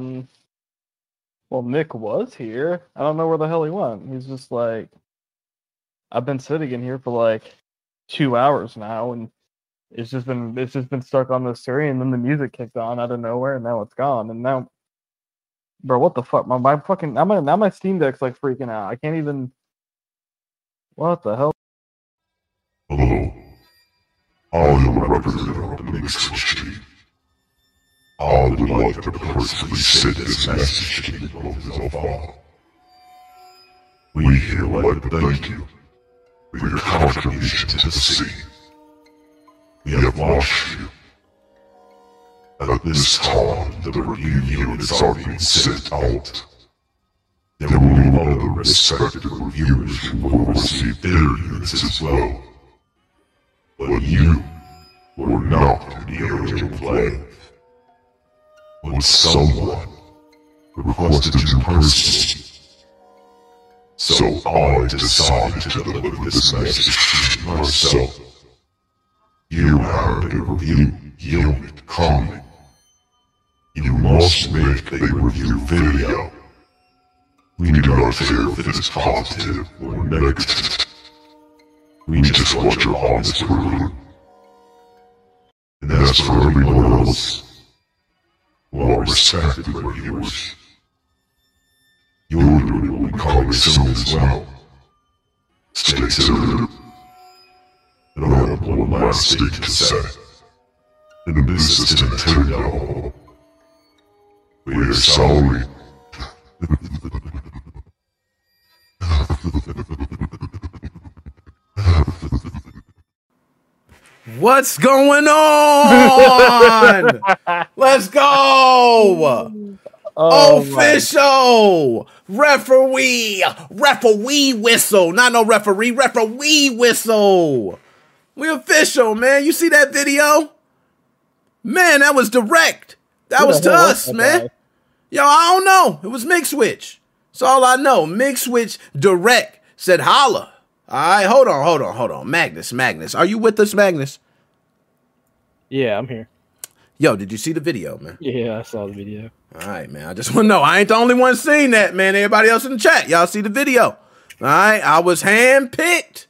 um, well, Nick was here. I don't know where the hell he went. He's just like, I've been sitting in here for like two hours now, and it's just been it's just been stuck on this screen. And then the music kicked on out of nowhere, and now it's gone. And now, bro, what the fuck? My my fucking now my now my Steam Deck's like freaking out. I can't even. What the hell? Hello. I am a representative of the. I would like to personally send this message to the developers of Alpha. We here like to thank you for your contribution to the scene. We have lost you. At this time, the review unit is already sent out. There will be other respected reviewers who will receive their units as well. But you were not in the original plan. But someone who requested you personally. So I decided to deliver this message to myself. You have a review unit coming. You must make a review video. We do not care if it is positive or negative. We just want your honest review. And as for everyone else, well respected reviewers, your will be coming soon as well. Stay tuned. And I have one last thing to say. And this is to Nintendo. We're sorry. What's going on? Let's go. Oh my- Official referee, referee whistle. Not no referee, referee whistle. We official, man. You see that video? Man, that was direct. That Who was to was us, man. guy? Yo, I don't know. It was Mig Switch. That's all I know. Mig Switch direct said holla. All right, hold on, hold on, hold on. Magnus, Magnus, are you with us, Magnus? Yeah, I'm here. Yo, did you see the video, man? Yeah, I saw the video. All right, man. I just want to know. I ain't the only one seeing that, man. Everybody else in the chat, y'all see the video. All right. I was handpicked.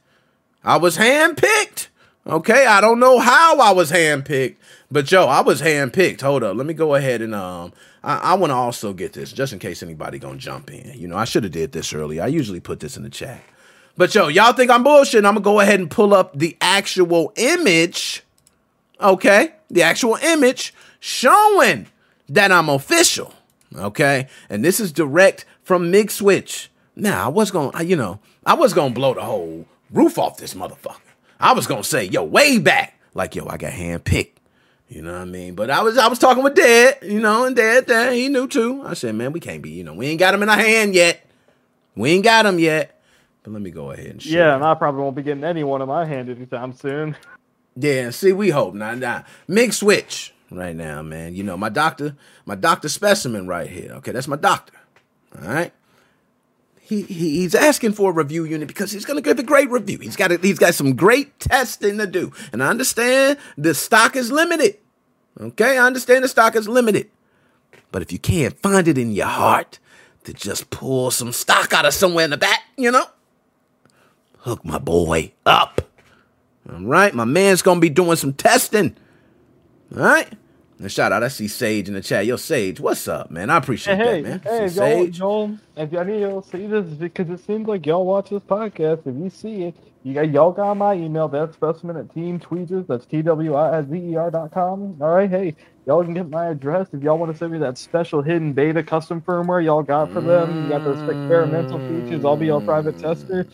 I was handpicked. Okay. I don't know how I was handpicked, but yo, I was handpicked. Hold up. Let me go ahead and um. I, I want to also get this just in case anybody gonna jump in. You know, I should have did this earlier. I usually put this in the chat. But yo, y'all think I'm bullshitting? I'm gonna go ahead and pull up the actual image okay, the actual image showing that I'm official, okay, and this is direct from Mig Switch. Now I was gonna, you know, I was gonna blow the whole roof off this motherfucker. I was gonna say, yo, way back, like yo, I got handpicked. You know what I mean? But I was I was talking with Dad, you know, and Dad, Dad, he knew too. I said, man, we can't be, you know, we ain't got him in our hand yet. We ain't got him yet. But let me go ahead and show Yeah, and I probably won't be getting anyone in my hand anytime soon. Yeah, see, we hope not. Nah. Mig switch right now, man. You know, my doctor, my doctor specimen right here. Okay, that's my doctor. All right. He, he he's asking for a review unit because he's gonna give a great review. He's got a, he's got some great testing to do, and I understand the stock is limited. Okay, I understand the stock is limited, but if you can't find it in your heart to just pull some stock out of somewhere in the back, you know, hook my boy up. All right, my man's gonna be doing some testing. All right. And shout out, I see Sage in the chat. Yo, Sage, what's up, man? I appreciate Hey, that, man. hey, See Joel, Sage. Joel, if I need y'all see this because it seems like y'all watch this podcast. If you see it, you got y'all got my email. That's specimen at team tweezers. That's t w i z e r dot com. All right, hey, y'all can get my address if y'all want to send me that special hidden beta custom firmware y'all got for them. You got those mm. experimental features. I'll be your private tester.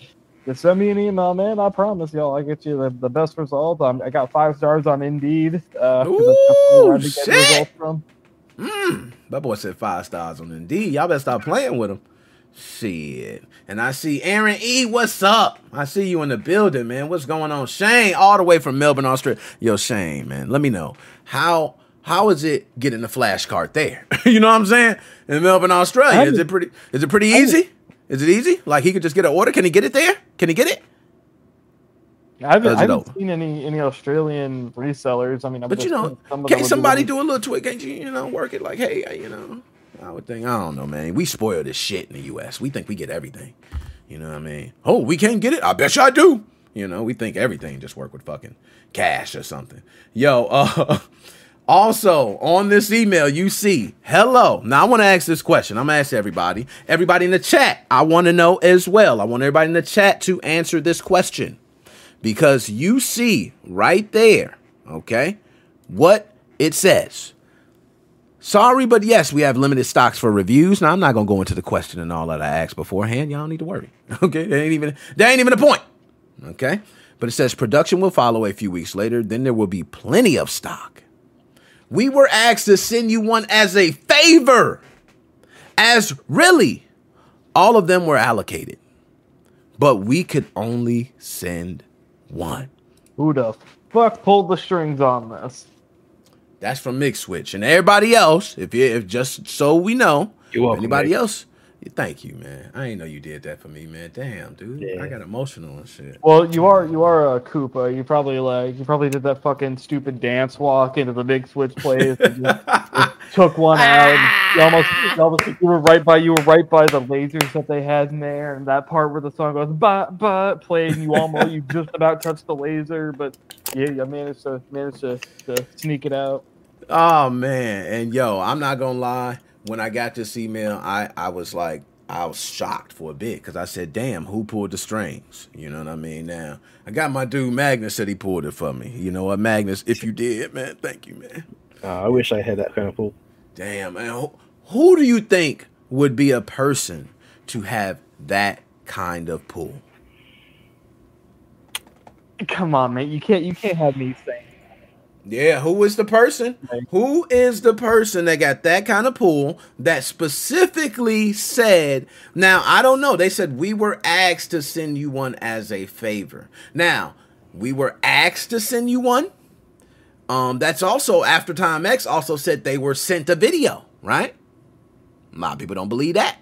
Just send me an email, man. I promise y'all, I get you the, the best results. I'm, I got five stars on Indeed. Uh, Ooh, where I be getting shit. Mm, that boy said five stars on Indeed. Y'all better stop playing with him. Shit. And I see Aaron E. What's up? I see you in the building, man. What's going on? Shane, all the way from Melbourne, Australia. Yo, Shane, man, let me know. How how is it getting the flash card there? you know what I'm saying? In Melbourne, Australia. Is it pretty is it pretty easy? Is it easy? Like he could just get an order? Can he get it there? Can he get it? I haven't, I haven't seen any any Australian resellers. I mean, I'm But you know, some can't somebody do a little tweak? Can't you, you know, work it like, hey, you know, I would think. I don't know, man. We spoil this shit in the U.S. We think we get everything. You know what I mean? Oh, we can't get it. I bet you I do. You know, we think everything just work with fucking cash or something. Yo, uh, also on this email, you see, hello. Now I want to ask this question. I'm gonna ask everybody, everybody in the chat. I want to know as well. I want everybody in the chat to answer this question because you see right there, okay, what it says. Sorry, but yes, we have limited stocks for reviews. Now I'm not gonna go into the question and all that I asked beforehand. Y'all don't need to worry. Okay, that ain't even that ain't even a point. Okay, but it says production will follow a few weeks later. Then there will be plenty of stock. We were asked to send you one as a favor, as really all of them were allocated, but we could only send one. Who the fuck pulled the strings on this? That's from Mig Switch. And everybody else, if you if just so we know, You're welcome, anybody mate. else, yeah, thank you, man. I didn't know you did that for me, man. Damn, dude. Yeah. I got emotional and shit. Well, you are you are a Koopa. You probably like you probably did that fucking stupid dance walk into the Mig switch place. and just, took one out. You almost, ah! you almost you were right by you were right by the lasers that they had in there, and that part where the song goes but but played, and you almost you just about touched the laser, but yeah, you managed to managed to, to sneak it out. Oh man, and yo, I'm not gonna lie. When I got this email, I I was like, I was shocked for a bit because I said, "Damn, who pulled the strings?" You know what I mean? Now I got my dude Magnus said he pulled it for me. You know what, Magnus? If you did, man, thank you, man. Uh, I wish I had that kind of pull. Damn, man. Who, who do you think would be a person to have that kind of pull? Come on, man, you can't you can't have me saying. Yeah, who is the person? Who is the person that got that kind of pull that specifically said, now I don't know, they said we were asked to send you one as a favor. Now, we were asked to send you one. Um, that's also after Time X also said they were sent a video, right? A lot of people don't believe that.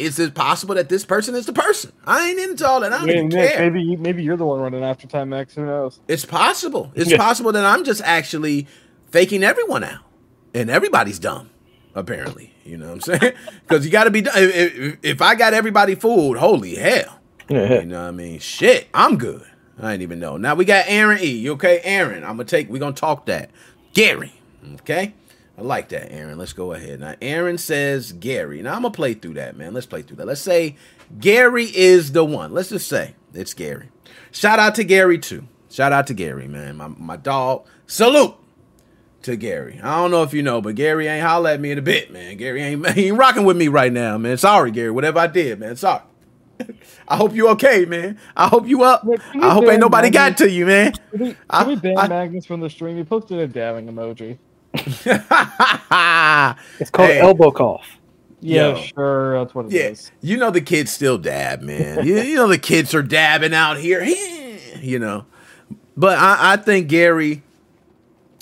Is it possible that this person is the person? I ain't into all that. I don't Maybe, even care. maybe you- maybe you're the one running after Time Max. Who knows? It's possible. It's Yeah. possible that I'm just actually faking everyone out, and everybody's dumb. Apparently, you know what I'm saying? Because you got to be. If, if, if I got everybody fooled, holy hell, you know what I mean? Shit, I'm good. I didn't even know. Now we got Aaron E. You okay, Aaron? I'm gonna take. We're gonna talk that. Gary. Okay. I like that, Aaron. Let's go ahead. Now, Aaron says Gary. Now I'm gonna play through that, man. Let's play through that. Let's say Gary is the one. Let's just say it's Gary. Shout out to Gary too. Shout out to Gary, man. My my dog. Salute to Gary. I don't know if you know, but Gary ain't holla at me in a bit, man. Gary ain't he ain't rocking with me right now, man. Sorry, Gary. Whatever I did, man. Sorry. I hope you okay, man. I hope you up. I hope ain't nobody got to you, man. Can we, I- can we ban I- Magnus from the stream? He posted a dabbing emoji. It's called Hey. elbow cough. Yeah, Yo. sure, that's what it is. Yeah, you know the kids still dab, man. you, you know the kids are dabbing out here, you know. But I, I think Gary.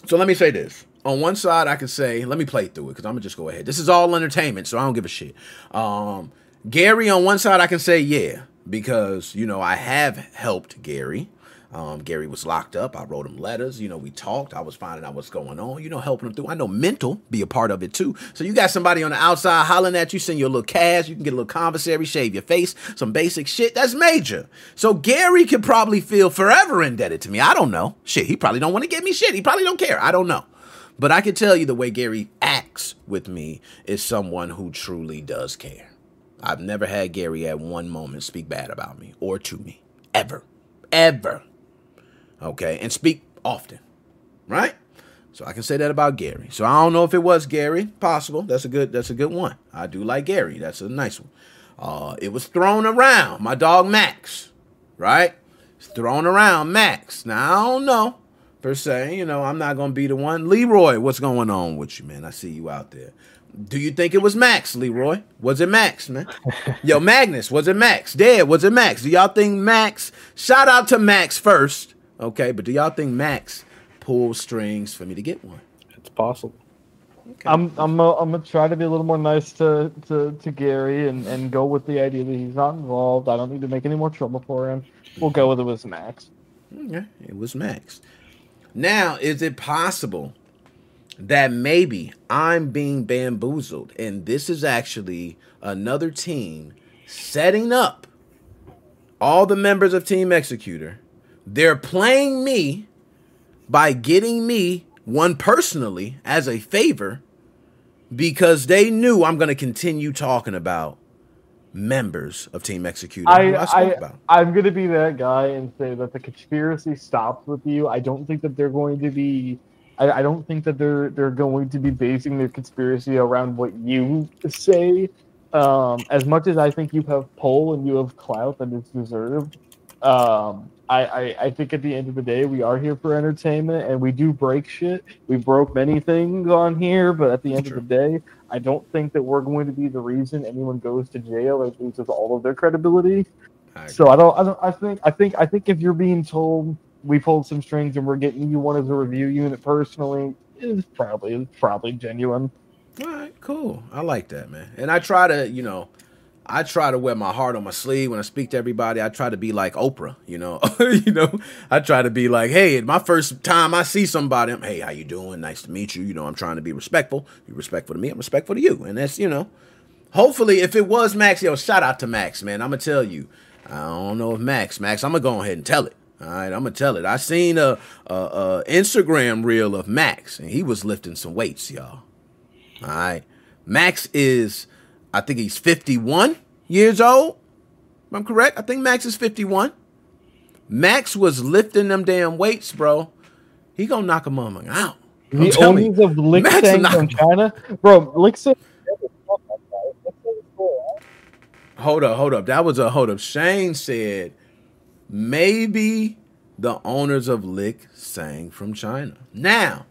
So let me say this. On one side, I can say, let me play through it because I'm gonna just go ahead. This is all entertainment, so I don't give a shit. Um, Gary, on one side, I can say yeah because you know I have helped Gary. Um, Gary was locked up. I wrote him letters. You know, we talked. I was finding out what's going on. You know, helping him through. I know mental be a part of it too. So you got somebody on the outside hollering at you, send you a little cash. You can get a little commissary, shave your face, some basic shit. That's major. So Gary could probably feel forever indebted to me. I don't know. Shit, he probably don't want to give me shit. He probably don't care. I don't know. But I can tell you the way Gary acts with me is someone who truly does care. I've never had Gary at one moment speak bad about me or to me. Ever. Ever. Okay. And speak often. Right? So I can say that about Gary. So I don't know if it was Gary. Possible. That's a good that's a good one. I do like Gary. That's a nice one. Uh it was thrown around. My dog Max. Right? It's thrown around Max. Now I don't know per se. You know, I'm not gonna be the one. Leroy, what's going on with you, man? I see you out there. Do you think it was Max, Leroy? Was it Max, man? Yo, Magnus, was it Max? Dad, was it Max? Do y'all think Max? Shout out to Max first, okay? But do y'all think Max pulled strings for me to get one? It's possible. I'm I'm uh, I'm gonna try to be a little more nice to, to, to Gary and, and go with the idea that he's not involved. I don't need to make any more trouble for him. We'll go with it was Max. Okay, it was Max. Now, is it possible that maybe I'm being bamboozled, and this is actually another team setting up all the members of Team Xecuter. They're playing me by getting me one personally as a favor because they knew I'm going to continue talking about members of Team Xecuter. I, I about. I'm gonna be that guy and say that the conspiracy stops with you. I don't think that they're going to be. I, I don't think that they're they're going to be basing their conspiracy around what you say. Um, as much as I think you have pull and you have clout that is deserved, um, I, I I think at the end of the day we are here for entertainment and we do break shit. We broke many things on here, but at the end True. of the day, I don't think that we're going to be the reason anyone goes to jail or loses all of their credibility. I. So I don't, I don't, I think, I think, I think if you're being told we pulled some strings and we're getting you one as a review unit personally, it's probably, it's probably genuine. All right, cool. I like that, man. And I try to, you know, I try to wear my heart on my sleeve when I speak to everybody. I try to be like Oprah, you know. you know, I try to be like, hey, my first time I see somebody, I'm, hey, how you doing? Nice to meet you. You know, I'm trying to be respectful. Be respectful to me. I'm respectful to you. And that's, you know, hopefully, if it was Max, yo, shout out to Max, man. I'm gonna tell you. I don't know if Max, Max, I'm gonna go ahead and tell it. All right, I'm gonna tell it. I seen a, a, a Instagram reel of Max, and he was lifting some weights, y'all. All right. Max is, I think he's 51 years old. If I'm correct. I think Max is 51. Max was lifting them damn weights, bro. He gonna knock a mama out. I'm The owners oh, of Max is Lik-Sang from China, bro. Lik-Sang. Hold up, hold up. That was a hold up. Shane said maybe the owners of Lik-Sang from China. Now,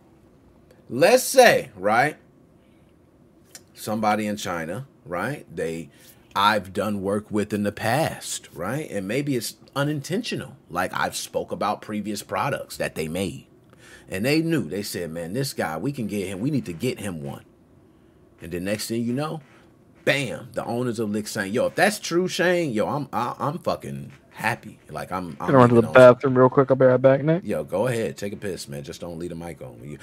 let's say, right? Somebody in China, right? They I've done work with in the past, right? And maybe it's unintentional. Like I've spoke about previous products that they made. And they knew. They said, "Man, this guy, we can get him. We need to get him one." And the next thing you know, bam, the owners of Lik-Sang, "Yo, if that's true, Shane, yo, I'm I, I'm fucking happy. Like I'm I'm I'm gonna run to the on- bathroom real quick. I'll be right back, Nick. Yo, go ahead, take a piss, man. Just don't leave the mic on. You,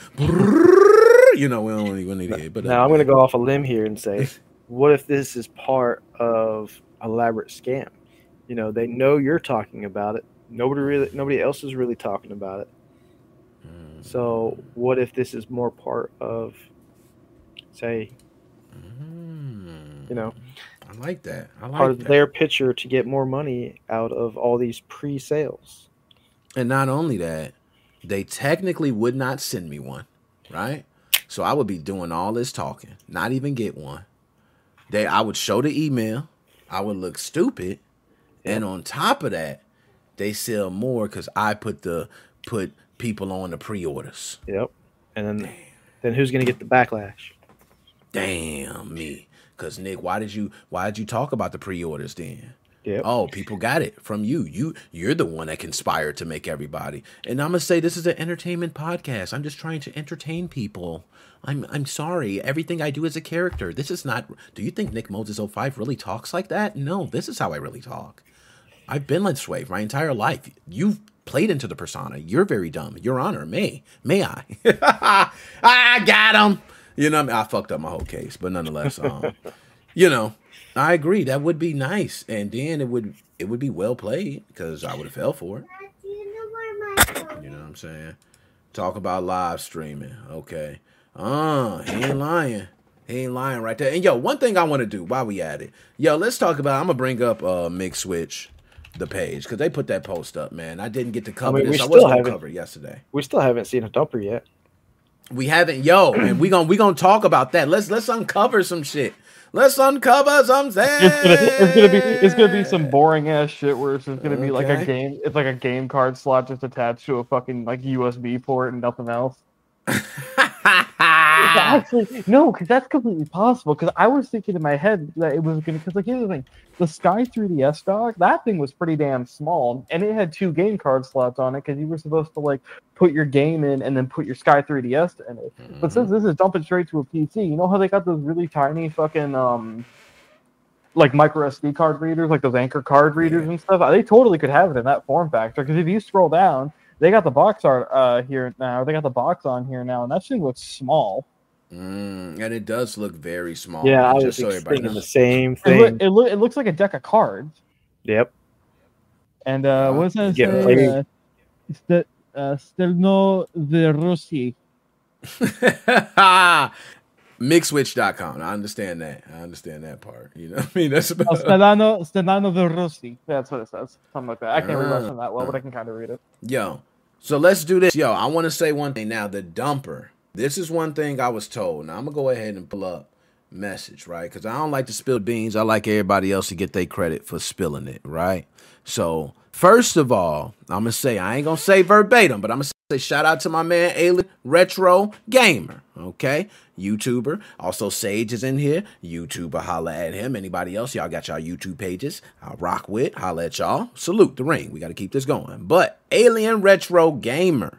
you know, we don't need it. But uh, Now I'm going to go off a limb here and say, what if this is part of elaborate scam? You know, they know you're talking about it. Nobody really, nobody else is really talking about it. Mm, So what if this is more part of, say, mm, you know, I like that. I like part of that. their picture to get more money out of all these pre-sales? And not only that, they technically would not send me one, right? So I would be doing all this talking, not even get one. They I would show the email, I would look stupid, and on top of that, they sell more because I put the put people on the pre-orders. Yep. And then, then who's going to get the backlash? Damn me. Cause Nick, why did you why did you talk about the pre-orders then? Yep. Oh, people got it from you. You you're the one that conspired to make everybody. And I'm gonna say this is an entertainment podcast. I'm just trying to entertain people. I'm I'm sorry. Everything I do is a character. This is not do you think Nick Moses 05 really talks like that? No, this is how I really talk. I've been like Swave my entire life. You've played into the persona. You're very dumb. Your Honor, may may I? I got him. You know, I, mean? I fucked up my whole case, but nonetheless, um, you know, I agree. That would be nice, and then it would it would be well played because I would have fell for it. You know what I'm saying? Talk about live streaming. Okay. Uh, he ain't lying. He ain't lying right there. And yo, one thing I want to do while we at it, yo, let's talk about. I'm gonna bring up uh Mig Switch, the page because they put that post up. Man, I didn't get to cover mean, we this. I was gonna haven't- cover it yesterday. We still haven't seen a dumper yet. We haven't, yo, and we gonna we gonna talk about that. Let's let's uncover some shit. Let's uncover some It's gonna, it's gonna be it's gonna be some boring ass shit where it's just gonna be like a game. It's like a game card slot just attached to a fucking like USB port and nothing else. Actually, no, because that's completely possible. Because I was thinking in my head that it was gonna. Because like here's the thing, the Sky 3DS dock, that thing was pretty damn small, and it had two game card slots on it. Because you were supposed to like put your game in and then put your Sky 3DS in it. But since this is dumping straight to a PC, you know how they got those really tiny fucking um like micro SD card readers, like those Anker card readers and stuff. They totally could have it in that form factor. Because if you scroll down, they got the box art uh, here now. They got the box on here now, and that thing looks small. Mm, and it does look very small. Yeah, I was just so everybody thinking the knows. same It, thing. look, it, look, it looks like a deck of cards. yep. And uh, Uh, what does that get say? played. Uh, St- uh, Stelno the Rossi. Migswitch.com. I understand that. I understand that part. You know what I mean? That's about Oh, about Stelano, Stelano the Rossi. That's what it says. Something like that. I can't read Ah. Russian that well, but I can kind of read it. Yo, so let's do this. Yo, I want to say one thing now. The dumper. This is one thing I was told. Now I'm gonna go ahead and pull up message, right? Because I don't like to spill beans. I like everybody else to get their credit for spilling it, right? So first of all, I'm gonna say I ain't gonna say verbatim, but I'm gonna say shout out to my man Alien Retro Gamer. Okay, YouTuber. Also Sage is in here. YouTuber, holla at him. Anybody else? Y'all got y'all YouTube pages. I'll rock with. Holla at y'all. Salute the ring. We got to keep this going. But Alien Retro Gamer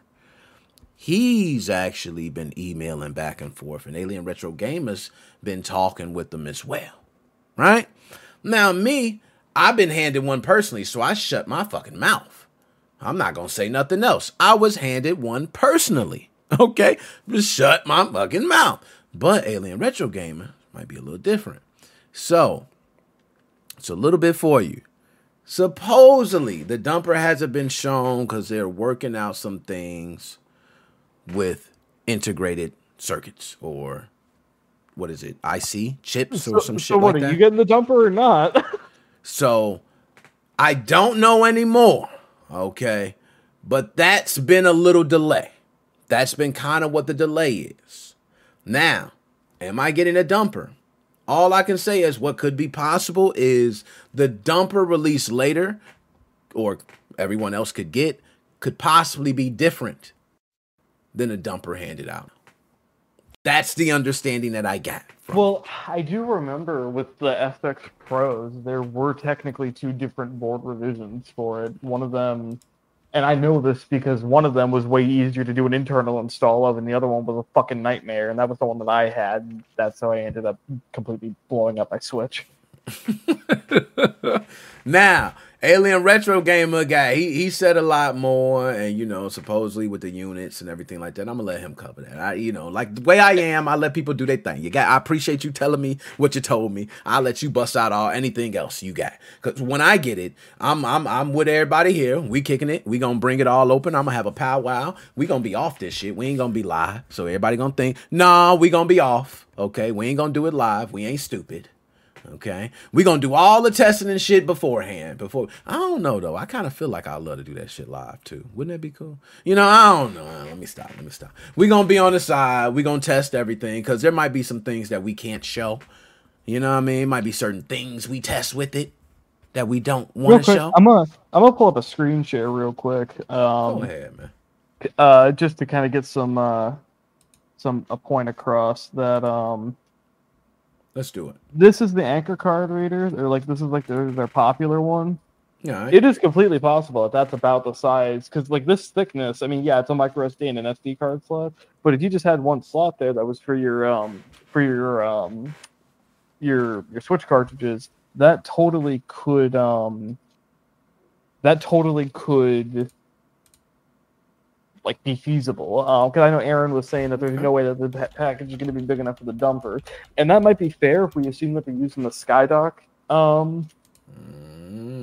he's actually been emailing back and forth, and Alien Retro Gamers been talking with them as well. Right? Now, me, I've been handed one personally, so I shut my fucking mouth. I'm not gonna say nothing else. I was handed one personally. Okay? Just shut my fucking mouth. But Alien Retro Gamer might be a little different. So, it's a little bit for you. Supposedly, the dumper hasn't been shown because they're working out some things with integrated circuits or what is it, IC chips or some shit so what, like are you getting the dumper or not? So I don't know anymore. Okay. But that's been a little delay. That's been kind of what the delay is. Now, am I getting a dumper? All I can say is what could be possible is the dumper released later, or everyone else could get, could possibly be different than a dumper handed out. That's the understanding that I got. Well, I do remember with the SX Pros, there were technically two different board revisions for it. One of them, and I know this because one of them was way easier to do an internal install of, and the other one was a fucking nightmare, and that was the one that I had. That's how I ended up completely blowing up my Switch. now, Alien Retro Gamer guy, he he said a lot more, and you know, supposedly with the units and everything like that. I'm gonna let him cover that. I, you know, like the way I am, I let people do their thing. You got, I appreciate you telling me what you told me. I'll let you bust out all anything else you got. Cause when I get it, I'm I'm I'm with everybody here. We kicking it. We gonna bring it all open. I'm gonna have a powwow. We gonna be off this shit. We ain't gonna be live. So everybody gonna think, nah, we gonna be off. Okay, we ain't gonna do it live. We ain't stupid. Okay, we gonna do all the testing and shit beforehand. Before I don't know though. I kind of feel like I'd love to do that shit live too. Wouldn't that be cool? You know, I don't know. Let me stop. Let me stop. We gonna be on the side. We gonna test everything because there might be some things that we can't show. You know what I mean? It might be certain things we test with it that we don't want to show. I'm gonna I'm gonna pull up a screen share real quick. Um, Go ahead, man. uh, just to kind of get some uh, some a point across that um, Let's do it. this is the Anker card reader, or like this is like their their popular one. Yeah. Right. It is completely possible that that's about the size because like this thickness. I mean, yeah, it's a micro SD and an SD card slot, but if you just had one slot there that was for your um for your um your your switch cartridges, that totally could um that totally could like be feasible. Because I know Aaron was saying that there's no way that the pa- package is going to be big enough for the dumper, and that might be fair if we assume that they're using the SkyDock um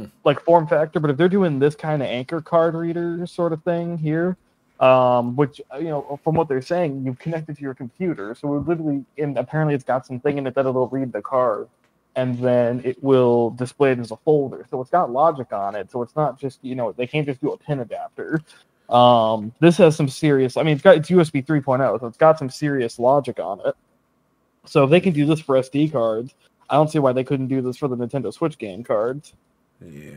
Mm, like form factor, but if they're doing this kind of Anker card reader sort of thing here, um, which uh, you know, from what they're saying, you connect it to your computer, so we're literally, and apparently it's got something in it that it'll read the card, and then it will display it as a folder. So it's got logic on it. So it's not just you know they can't just do a pin adapter. Um, this has some serious. I mean, it's got it's USB 3.0, so it's got some serious logic on it. So if they can do this for SD cards, I don't see why they couldn't do this for the Nintendo Switch game cards. Yeah.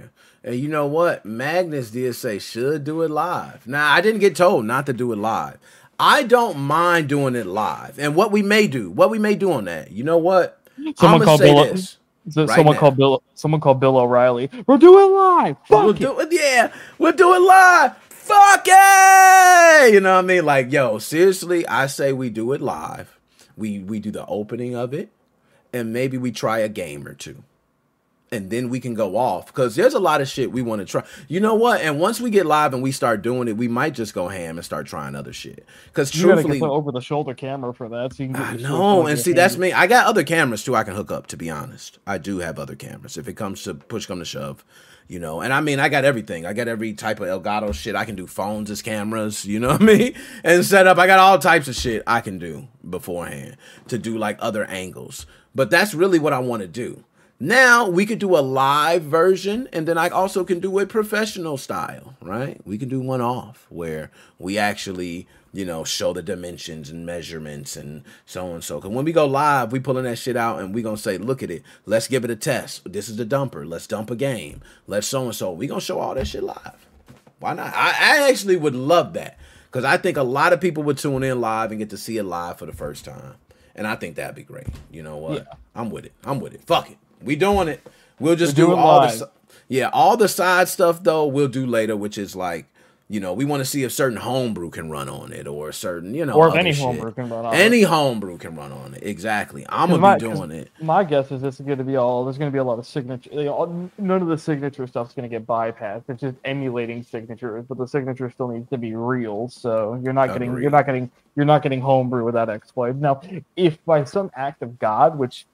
And you know what? Magnus did say should do it live. Now, I didn't get told not to do it live. I don't mind doing it live. And what we may do, what we may do on that, you know what? Someone called Bill. this. Right someone now. called Bill. Someone called Bill O'Reilly. We're doing live. Fuck We'll it. do it. Yeah, we'll do it live. Fuck it. You know what I mean? Like, yo, seriously, I say we do it live. We we do the opening of it, and maybe we try a game or two. and then we can go off because there's a lot of shit we want to try. You know what? And once we get live and we start doing it, we might just go ham and start trying other shit. Because truthfully, over the shoulder camera for that, so you can. Get I know, and see that's me. I got other cameras too. I can hook up. To be honest, I do have other cameras. If it comes to push come to shove, you know. And I mean, I got everything. I got every type of Elgato shit. I can do phones as cameras. You know what I mean? And set up. I got all types of shit I can do beforehand to do like other angles. But that's really what I want to do. Now we could do a live version, and then I also can do a professional style, right? We can do one off where we actually, you know, show the dimensions and measurements and so and so. Because when we go live, we pulling that shit out and we gonna say, look at it, let's give it a test. This is the dumper. Let's dump a game. Let's so and so. We gonna show all that shit live. Why not? I, I actually would love that because I think a lot of people would tune in live and get to see it live for the first time, and I think that'd be great. You know what? Yeah. I'm with it. I'm with it. Fuck it. We doing it. We'll just We'll do all the live. si- yeah, all the side stuff though. We'll do later, which is like. You know, we want to see if certain homebrew can run on it, or a certain, you know, Or if any shit. homebrew can run on it. Any homebrew can run on it. Exactly. I'm gonna my- be doing it. My guess is this is going to be all. There's going to be a lot of signature. you know, None of the signature stuff's going to get bypassed. It's just emulating signatures, but the signature still needs to be real. So you're not getting. You're not getting. You're not getting homebrew without exploit. Now, if by some act of God, which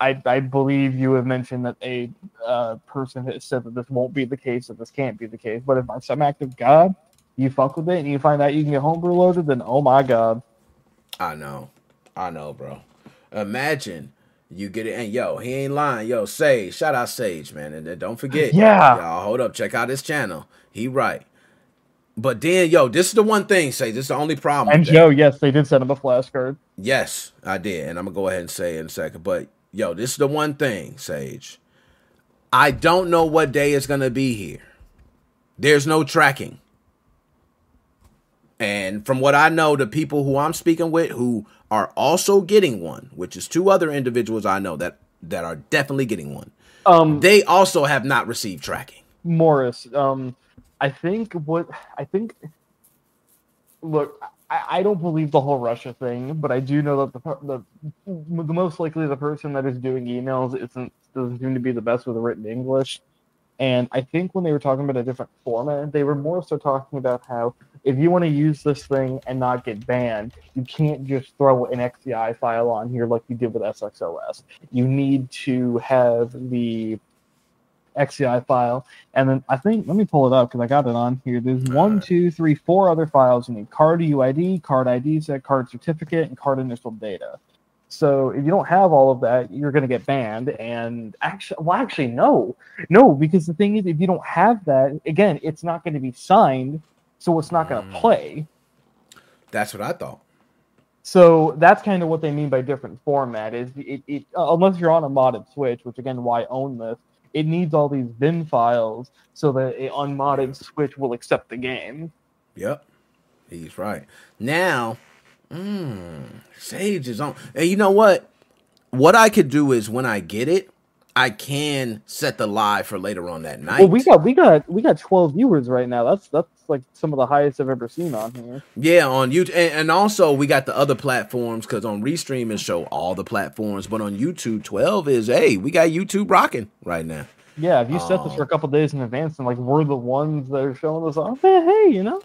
I, I believe you have mentioned that a uh, person has said that this won't be the case, that this can't be the case. But if by some act of God you fuck with it and you find out you can get homebrew loaded, then oh my god. I know. I know, bro. Imagine you get it. And yo, he ain't lying. Yo, Sage. Shout out Sage, man. And don't forget. Yeah. Y'all, hold up. Check out his channel. He right. But then, yo, this is the one thing, Sage. This is the only problem. And. Joe, yes, they did send him a flashcard. Yes, I did. And I'm going to go ahead and say it in a second. But yo, this is the one thing, Sage. I don't know what day it's going to be here. There's no tracking. And from what I know, the people who I'm speaking with who are also getting one, which is two other individuals I know that that are definitely getting one, Um, they also have not received tracking. Morris, um, I think what I think. Look, I, I don't believe the whole Russia thing, but I do know that the the the most likely the person that is doing emails isn't doesn't seem to be the best with written English. And I think when they were talking about a different format, they were more so talking about how if you want to use this thing and not get banned, you can't just throw an XCI file on here like you did with SXOS. You need to have the XCI file, and then I think let me pull it up because I got it on here. There's one, two, three, four other files. You need card UID, card ID set, card certificate, and card initial data. So if you don't have all of that, you're going to get banned. And actually, well, actually, no, no, because the thing is, if you don't have that, again, it's not going to be signed, so it's not going to Mm. play. That's what I thought. So that's kind of what they mean by different format. Is it, it unless you're on a modded Switch, which again, why own this? It needs all these bin files so that a unmodded Switch will accept the game. Yep. He's right. Now, mm, Sage is on. And you know what? What I could do is when I get it, I can set the live for later on that night. Well, we got we got we got 12 viewers right now. That's that's like some of the highest I've ever seen on here. yeah, on YouTube, and, and also we got the other platforms because on Restream it show all the platforms, but on YouTube, twelve is hey, we got YouTube rocking right now. Yeah, if you set this Oh. for a couple days in advance and like we're the ones that are showing this off, eh, hey, you know.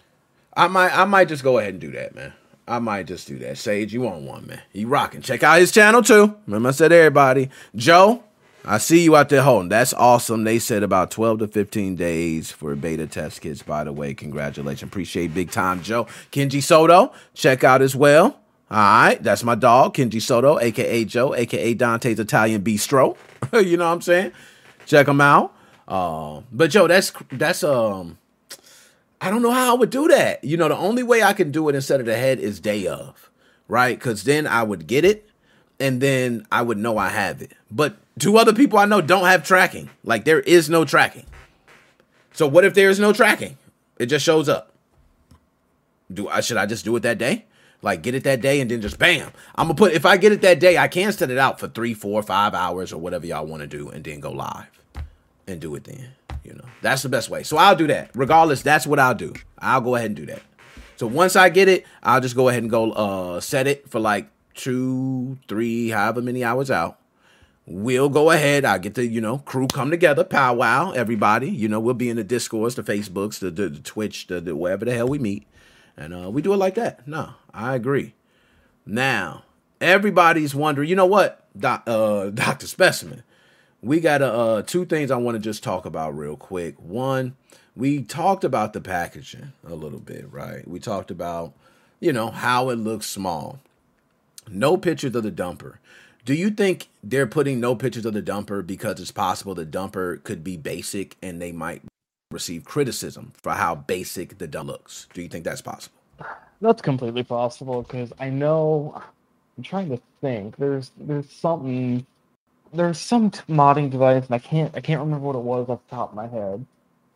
I might, I might just go ahead and do that, man. I might just do that. Sage, you on one, man? You rocking? Check out his channel too. Remember, I said everybody. Joe, I see you out there holding. That's awesome. They said about twelve to fifteen days for beta test kits. By the way, congratulations. Appreciate big time, Joe. Kenji Soto, check out as well. All right, that's my dog, Kenji Soto, aka Joe, aka Dante's Italian Bistro. you know what I'm saying? Check him out. Um, but Joe, that's that's um. I don't know how I would do that. You know, the only way I can do it instead of the head is day of, right? Because then I would get it and then I would know I have it. But two other people I know don't have tracking. Like there is no tracking. So what if there is no tracking? It just shows up. Do I should I just do it that day? Like get it that day and then just bam. I'm gonna put if I get it that day, I can set it out for three, four, five hours or whatever y'all want to do, and then go live and do it then. You know, that's the best way. So I'll do that. Regardless, that's what I'll do. I'll go ahead and do that. So once I get it, I'll just go ahead and go uh set it for like two, three, however many hours out. we'll go ahead. I get the you know crew come together, powwow, everybody. You know, we'll be in the discourse, the Facebooks, the, the, the Twitch, the, the wherever the hell we meet, and uh, we do it like that. No, I agree. Now everybody's wondering. You know what, uh, Doctor Specimen? We got uh, two things I want to just talk about real quick. One, we talked about the packaging a little bit, right? We talked about you know how it looks small. No pictures of the dumper. Do you think they're putting no pictures of the dumper because it's possible the dumper could be basic and they might receive criticism for how basic the dumper looks? Do you think that's possible? That's completely possible because I know. I'm trying to think. There's there's something. There's some modding device, and I can't I can't remember what it was off the top of my head,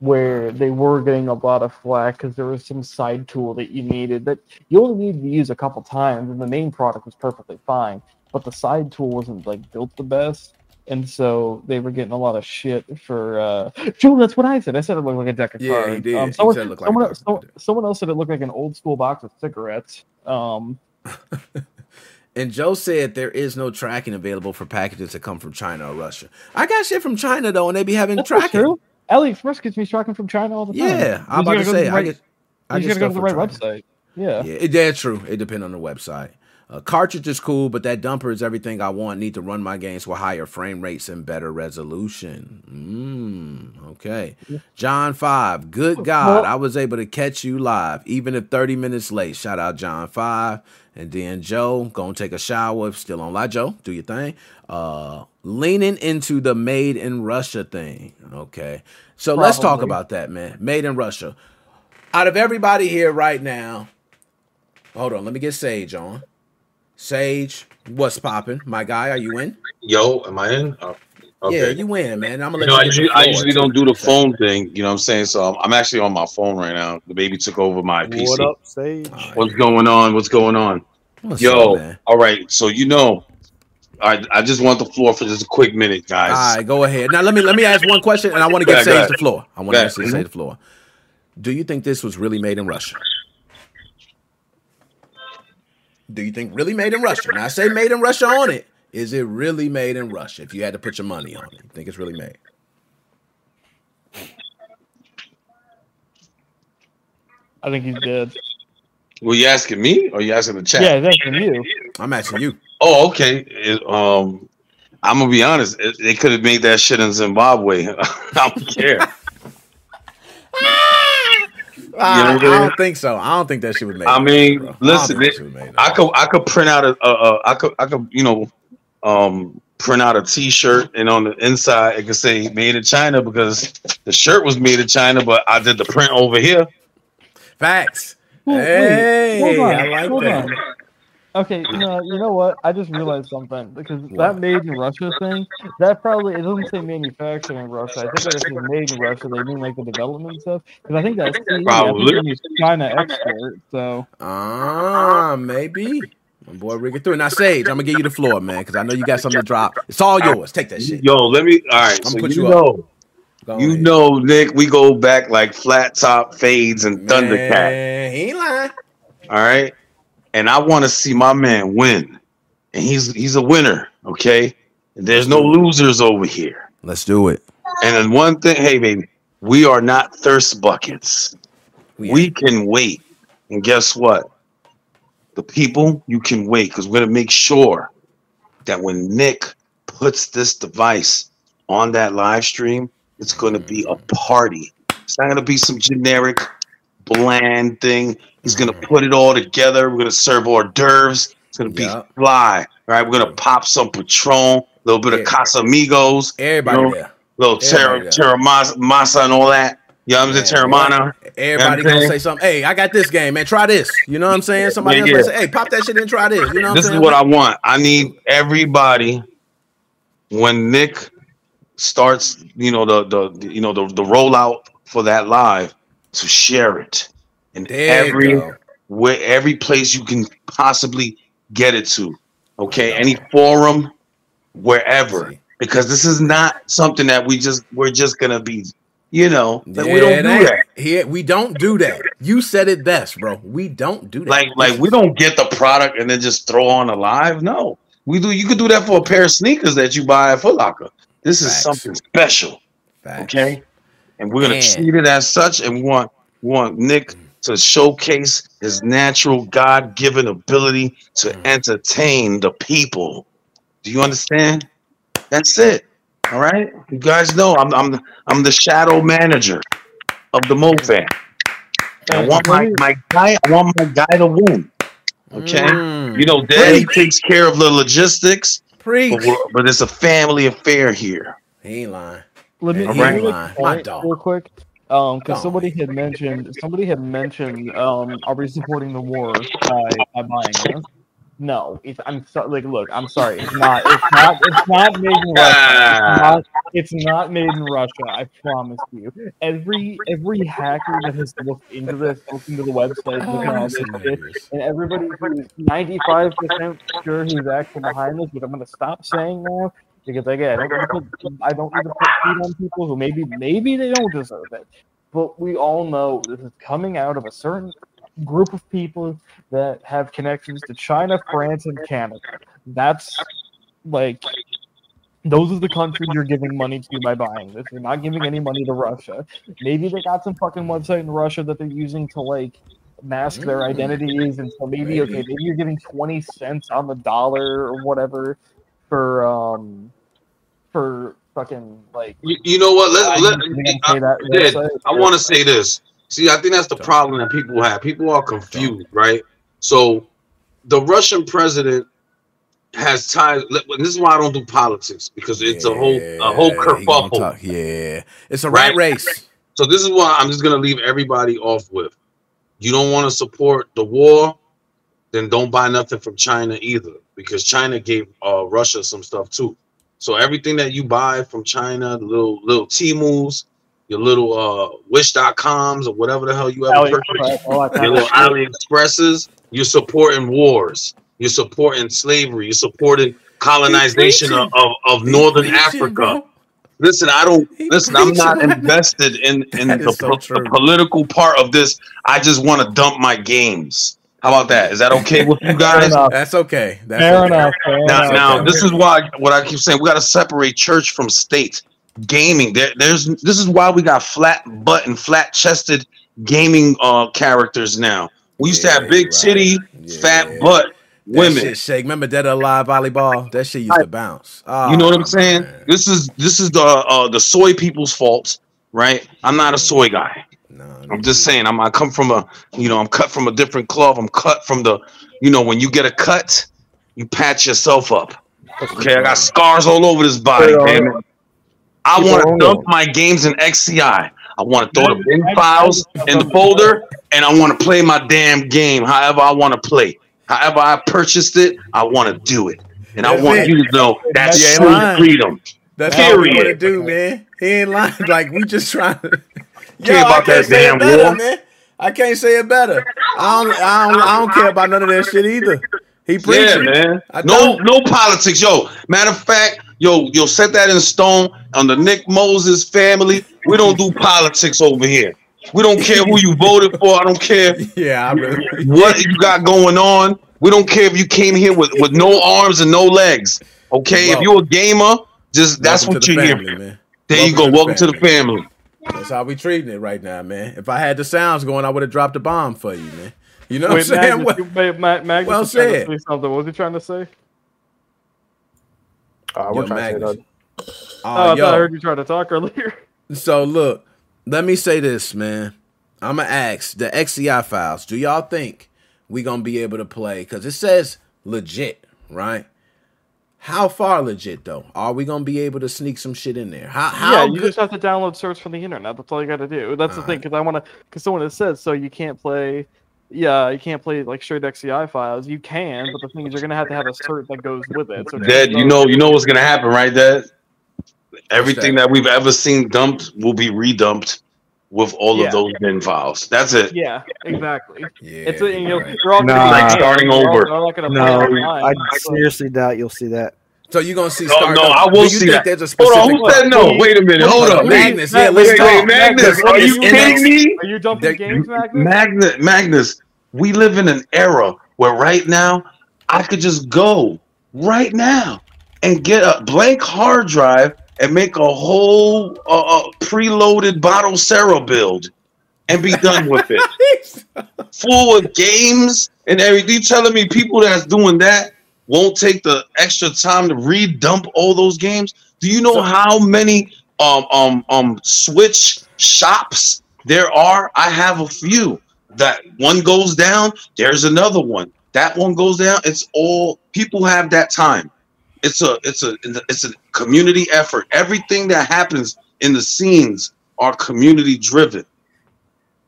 where they were getting a lot of flack because there was some side tool that you needed that you only needed to use a couple times, and the main product was perfectly fine, but the side tool wasn't like built the best. And so they were getting a lot of shit for. uh Joe, that's what I said. I said it looked like a deck of Yeah, cards. he did. Um, He someone, said it looked like someone, so- someone else said it looked like an old school box of cigarettes. Um, And Joe said there is no tracking available for packages that come from China or Russia. I got shit from China though, and they be having That's tracking. AliExpress gets me tracking from China all the time. Yeah, I'm about to just gotta go say the I right- get. I you just gotta go to the right website. Yeah. Yeah, it, that's true. It depends on the website. Uh, cartridge is cool, but that dumper is everything I want. Need to run my games with higher frame rates and better resolution. Mm, okay. John 5. Good God, I was able to catch you live, even if 30 minutes late. Shout out John 5. And then Joe, gonna take a shower. Still on live, Joe. Do your thing. Uh, leaning into the made in Russia thing. Okay. So let's talk about that, man. Made in Russia. Out of everybody here right now, Hold on, let me get Sage on. Sage, what's popping? My guy, are you in? Yo, am I in? Oh, Yeah, you in, man. I'm gonna let You know, I usually, I usually don't do the phone thing. You know what I'm saying? So I'm, I'm actually on my phone right now. The baby took over my PC. What up, Sage? What's going on? What's going on? What's Yo, up, man? all right. So you know, I I just want the floor for just a quick minute, guys. All right, go ahead. Now let me let me ask one question, and I want to get Go Sage the floor. I want to ahead. ask Sage the floor. Do you think this was really made in Russia? Do you think really made in Russia? Now I say made in Russia on it. Is it really made in Russia? If you had to put your money on it, you think it's really made? I think he's dead. Were you asking me or you asking the chat? Yeah, that's from you. I'm asking you. Oh, okay. It- um, I'm gonna be honest. It, they could have made that shit in Zimbabwe. I don't care. I, what I'm I don't think so. I don't think that shit was made. I mean, Russia, bro. I listen, it- shit was made in I could I could print out a, a, a I could I could you know um print out a T-shirt and on the inside it could say "Made in China" because the shirt was made in China, but I did the print over here. Facts. Well, wait, hey, hold on, I like hold that. on. Okay, you know, you know what? I just realized something because What? that made in Russia thing, that probably it doesn't say manufactured in Russia. I think that if it's made in Russia, they mean like the development stuff. Because I think that's CE, I think Probably. China export. So Ah, maybe. My boy, rig it through. Now, Sage, I'm gonna give you the floor, man, because I know you got something to drop. It's all yours. Take that shit. Yo, let me. All right, I'ma so put you, you know, Go you ahead. know, Nick, we go back like flat top fades and Thundercat. Man, he ain't lying. All right, and I want to see my man win, and he's he's a winner. Okay, and there's no losers over here. Let's do it. And then one thing, hey baby, we are not thirst buckets. We, We can wait. And guess what? The people, you can wait because we're going to make sure that when Nick puts this device on that live stream, it's going to be a mm-hmm. party. It's not going to be some generic, bland thing. He's going to put it all together. We're going to serve hors d'oeuvres. It's going to be fly. All right. We're going to pop some Patron, a little bit of Yeah. Casamigos, everybody No. there. little terra, terra mas- masa and all that. You know what I'm saying? Man, Teremana. Everybody You know gonna say something. Hey, I got this game, man. Try this. You know what I'm saying? Somebody Yeah, else yeah. might say, hey, pop that shit and try this. You know what this I'm is saying? what I want. I need everybody when Nick starts, you know, the the you know the the rollout for that live to share it in There every where every place you can possibly get it to. Okay, any forum, wherever, because this is not something that we just we're just gonna be, you know, that we don't do that. Here, we don't do that. You said it best, bro. We don't do that. Like like we don't get the product and then just throw on a live. No, We do. You could do that for a pair of sneakers that you buy at Foot Locker. This is Facts. something special, Facts. okay? And we're gonna Man. treat it as such. And we want we want Nick to showcase his natural God-given ability to Mm. entertain the people. Do you understand? That's it. All right. You guys know I'm I'm I'm the shadow manager of the MoFan. I want my, my guy. I want my guy to win. Okay. Mm. You know, Daddy takes care of the logistics, Preach. but, but it's a family affair here. He ain't lying. Let me, Yeah, let he ain't make a lying. My dog. real quick. Um, because Dog. somebody had mentioned somebody had mentioned um, are we supporting the war by, by buying this? No, it's, I'm sorry. Like, look, I'm sorry. It's not. It's not. It's not made in Russia. It's Ah. not, it's not made in Russia. I promise you. Every every hacker that has looked into this, looked into the website, Oh, looking at all this shit, and everybody who's 95% sure who's actually behind this, but I'm going to stop saying that because again, I don't, put, I don't need to put heat on people who maybe maybe they don't deserve it. But we all know this is coming out of a certain group of people that have connections to China, France, and Canada. That's like those are the countries you're giving money to by buying this. You're not giving any money to Russia. Maybe they got some fucking website in Russia that they're using to like mask their Mm. identities, and so maybe Maybe. okay, maybe you're giving twenty cents on the dollar or whatever for um for fucking like. You, you know what? Let, let, You're gonna that Dad, website I want to say this. See, I think that's the problem that people have. People are confused, right? So, the Russian president has ties. This is why I don't do politics because it's a whole a whole Yeah, kerfuffle. Yeah, it's a rat Right. race. So this is why I'm just gonna leave everybody off with. You don't want to support the war, then don't buy nothing from China either, because China gave uh, Russia some stuff too. So everything that you buy from China, the little little Temu's, your little uh, Wish.coms or whatever the hell you ever purchase, AliExpress, all that your kind of little. AliExpresses, you're supporting wars. You're supporting slavery. You're supporting colonization of, of, of Northern Africa. bro. Listen, I don't listen. I'm not invested in in the, so po- the political part of this. I just want to dump my games. How about that? Is that okay with you guys? That's okay. That's Fair okay. enough. Fair Now, enough. now, this is why what I keep saying. We got to separate church from state. Gaming. There, there's. This is why we got flat butt and flat chested gaming uh characters now. We used to have big right. titty, Yeah. fat butt That women. shit shake. Remember Dead or Alive volleyball? That shit used to bounce. You know what Oh, I'm saying? man. This is this is the uh, the soy people's fault, right? I'm not a soy guy. No, I'm just saying. I'm I come from a you know I'm cut from a different cloth. I'm cut from the you know when you get a cut, you patch yourself up. Okay, I got scars all over this body, Keep damn it. I want to dump my games in XCI. I want to throw the bin I- I- files in the folder, and I want to play my damn game however I want to play. However I purchased it, I want to do it, and I want it. you to know that's You true lying. freedom. That's all we want to do, man. He ain't lying. Like we just trying to. Care Yo, I about can't that say it damn better, war. man. I can't say it better. I don't. I don't. I don't care about none of that shit either. He Yeah, man. No, no politics, yo. Matter of fact, yo, yo, set that in stone on the Nick Moses family. We don't do politics over here. We don't care who you voted for. I don't care Yeah, I really. what you got going on. We don't care if you came here with, with no arms and no legs. Okay, if Welcome. you're a gamer, just that's what to the you're here family, for. man. There you go. Welcome the Welcome to the family. That's how we treating it right now, man. If I had the sounds going, I would have dropped a bomb for you, man. You know what I'm Wait, saying? Magnus, What- you- wait, Magnus well was trying to said. say something. What was he trying to say? Uh, we're Yo, trying to say Magnus. that. Oh, Oh, I yo. I heard you trying to talk earlier. So look, let me say this, man. I'ma ask the XCI files. Do y'all think we gonna be able to play? Cause it says legit, right? How far legit though? Are we gonna be able to sneak some shit in there? How how yeah, you good- just have to download certs from the internet. That's all you got to do. That's the thing, because I want to. Because someone has said so you can't play. Yeah, you can't play like straight XCI files. You can, but the thing is, you're gonna have to have a cert that goes with it. So Dad, you know, you know what's gonna happen, right? Dad? Everything that? we've ever seen dumped will be redumped with all Yeah. of those bin files. That's it. Yeah, exactly. Yeah, It's a, you know, you're right. you're all gonna Nah. be Like starting all- over. All No, play. I seriously doubt you'll see that. So you're gonna see No, no, up- I will you see think that. There's a specific Hold on, who said no? Wait a minute. Hold up. Magnus, yeah, let's Wait, talk. wait, Magnus, are you It's kidding me? Are you dumping There- games, Magnus? Magnus, Magnus, we live in an era where right now I could just go right now and get a blank hard drive and make a whole uh, uh, preloaded Batocera build and be done with it. Full of games and everything. You telling me people that's doing that won't take the extra time to re-dump all those games? Do you know So- how many um um um Switch shops there are? I have a few. That one goes down, there's another one. That one goes down. It's all people have that time. It's a it's a it's a community effort. Everything that happens in the scenes are community driven.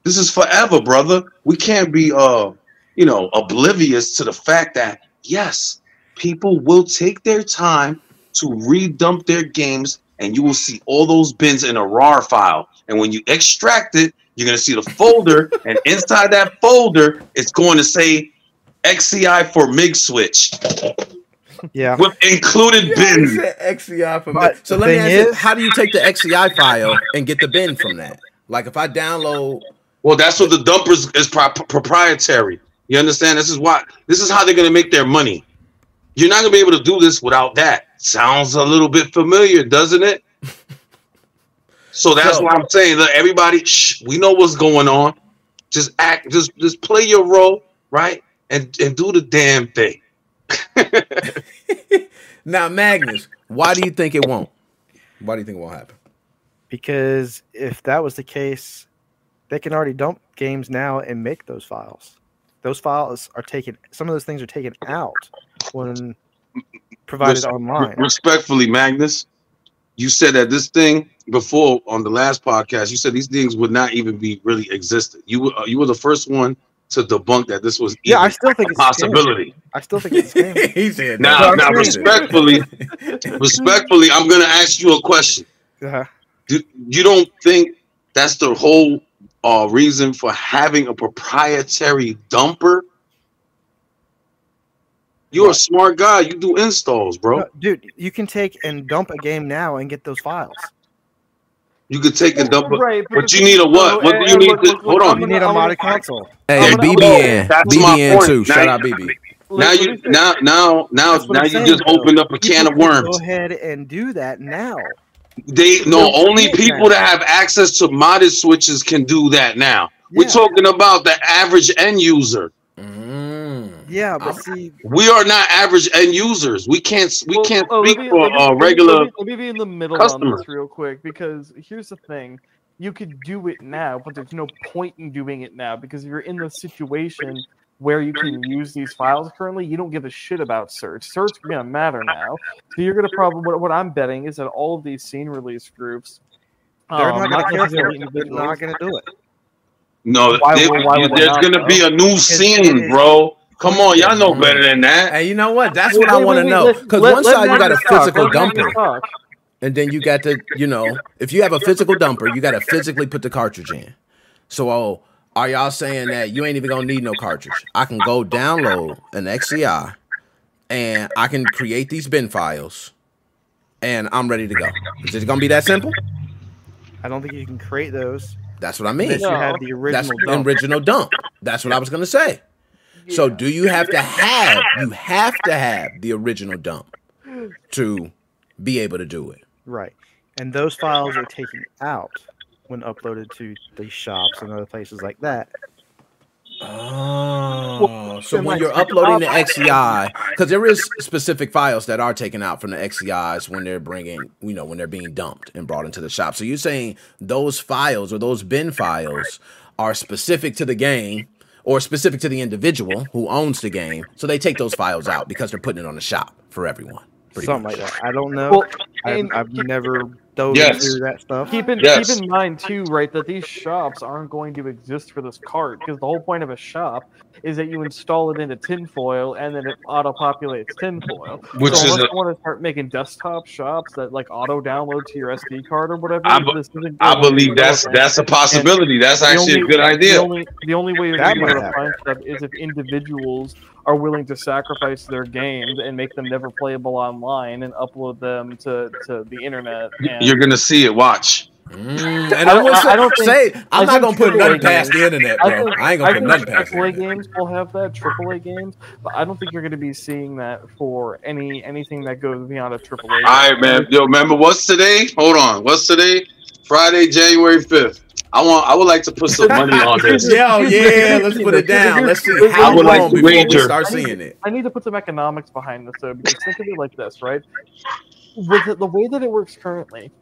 This is forever, brother. We can't be uh you know oblivious to the fact that yes, people will take their time to redump their games and you will see all those bins in a RAR file. And when you extract it, you're gonna see the folder, and inside that folder, it's going to say XCI for MIG switch Yeah. with included Yeah, he bins. XCI for me. But So let me thing ask you, how do you take the XCI file and get the bin from that? Like if I download Well, that's what the dumpers is pro- proprietary. You understand? This is why. This is how they're gonna make their money. You're not gonna be able to do this without that. Sounds a little bit familiar, doesn't it? So that's So- what I'm saying. Look, everybody, shh, we know what's going on. Just act. Just just play your role, right? And and do the damn thing. now Magnus, why do you think it won't? Why do you think it won't happen? Because if that was the case, they can already dump games now and make those files. Those files are taken. Some of those things are taken out when provided Res- online. Respectfully, Magnus, you said that this thing before on the last podcast. You said these things would not even be really existed. You were uh, you were the first one to debunk that this was Yeah, I still think a it's a scam. possibility. I still think it's a scam. he said Now, now, respectfully, respectfully, I'm gonna ask you a question. Uh-huh. Do, you don't think that's the whole uh, reason for having a proprietary dumper? You're a smart guy. You do installs, bro. No, dude, you can take and dump a game now and get those files. You could take a dumper. Right, But you need a what? What do you need to- hold on. You need a modded console. Hey, I'm gonna- BBN, That's BBN too. Now Shout out BB. Now you now now now now you saying, just though. opened up a can of worms. Go ahead and do that now. They no Don't only people now. that have access to modded switches can do that now. We're talking about the average end user. Yeah, but see, We are not average end users. We can't we Well, can't oh, speak me- for let uh, regular. Let me, let me be in the middle on customers. this real quick because here's the thing: you could do it now, but there's no point in doing it now because if you're in the situation where you can use these files currently. You don't give a shit about certs. Certs is gonna matter now, so you're gonna probably what, what I'm betting is that all of these scene release groups. they're um, not going to care for necessarily it. They're not going to do it. No, Why they- would- why they there's gonna be a new scene, bro. Come on, y'all know better than that. Hey, you know what? That's what I want to know. Because let- one side you got a physical let dumper, and then you got to, you know, if you have a physical dumper, you got to physically put the cartridge in. So, oh, are y'all saying that you ain't even gonna need no cartridge? I can go download an XCI, and I can create these bin files, and I'm ready to go. Is it gonna be that simple? I don't think you can create those That's what I mean. unless you No. have the That's original the dump. original dump. That's what I was gonna say. So do you have to have you have to have the original dump to be able to do it? Right. And those files are taken out when uploaded to the shops and other places like that. Oh, so when you're uploading the XCI, because there is specific files that are taken out from the XCIs when they're bringing, you know, when they're being dumped and brought into the shop. So you're saying those files or those bin files are specific to the game or specific to the individual who owns the game. So they take those files out because they're putting it on the shop for everyone. pretty Something much. like that. I don't know. Well, I've, I've never dove Yes. into that stuff. Keep in Yes. keep in mind too, right, that these shops aren't going to exist for this cart because the whole point of a shop is that you install it into tinfoil and then it auto populates tinfoil. Which so is unless a, you want to start making desktop shops that like auto download to your SD card or whatever, I be- this isn't I believe that's that's a possibility. That's The actually a only- good The idea. only, the only way you're going to might be able to happen. find stuff is if individuals are willing to sacrifice their games and make them never playable online and upload them to, to the internet. And You're gonna see it. Watch. Mm, and I, will I- say, I don't think- say I I'm not gonna put nothing past the games- internet, I bro. think, I ain't gonna I put think nothing past the AAA internet. games will have that, AAA games, but I don't think you're going to be seeing that for any anything that goes beyond a AAA. All right, man. Yo, remember what's today? Hold on. What's today? Friday, January fifth. I want. I would like to put some money on this. Yo, yeah, let's put it down. Let's see I how would like long to before we start seeing it. I need to put some economics behind this though, because think of it like this, right? With it, the way that it works currently,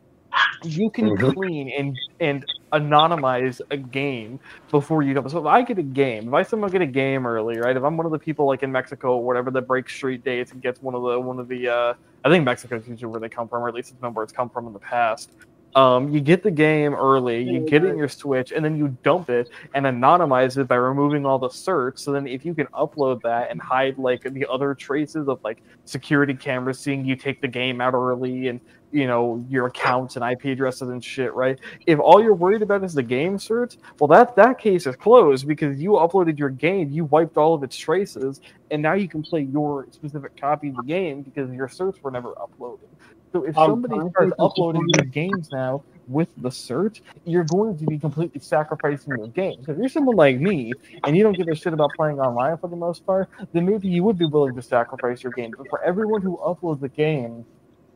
you can Mhm. clean and and anonymize a game before you go. So if I get a game, if I somehow get a game early, right? If I'm one of the people like in Mexico or whatever that breaks street dates and gets one of the one of the uh I think Mexico's usually where they come from, or at least it's known where it's come from in the past. Um, you get the game early, you get it in your Switch, and then you dump it and anonymize it by removing all the certs. So then, if you can upload that and hide like the other traces of like security cameras seeing you take the game out early and you know your accounts and IP addresses and shit, right? If all you're worried about is the game certs, well, that that case is closed because you uploaded your game, you wiped all of its traces, and now you can play your specific copy of the game because your certs were never uploaded. So if Um, somebody starts uploading your games now with the cert, you're going to be completely sacrificing your game. So if you're someone like me and you don't give a shit about playing online for the most part, then maybe you would be willing to sacrifice your game. But for everyone who uploads a game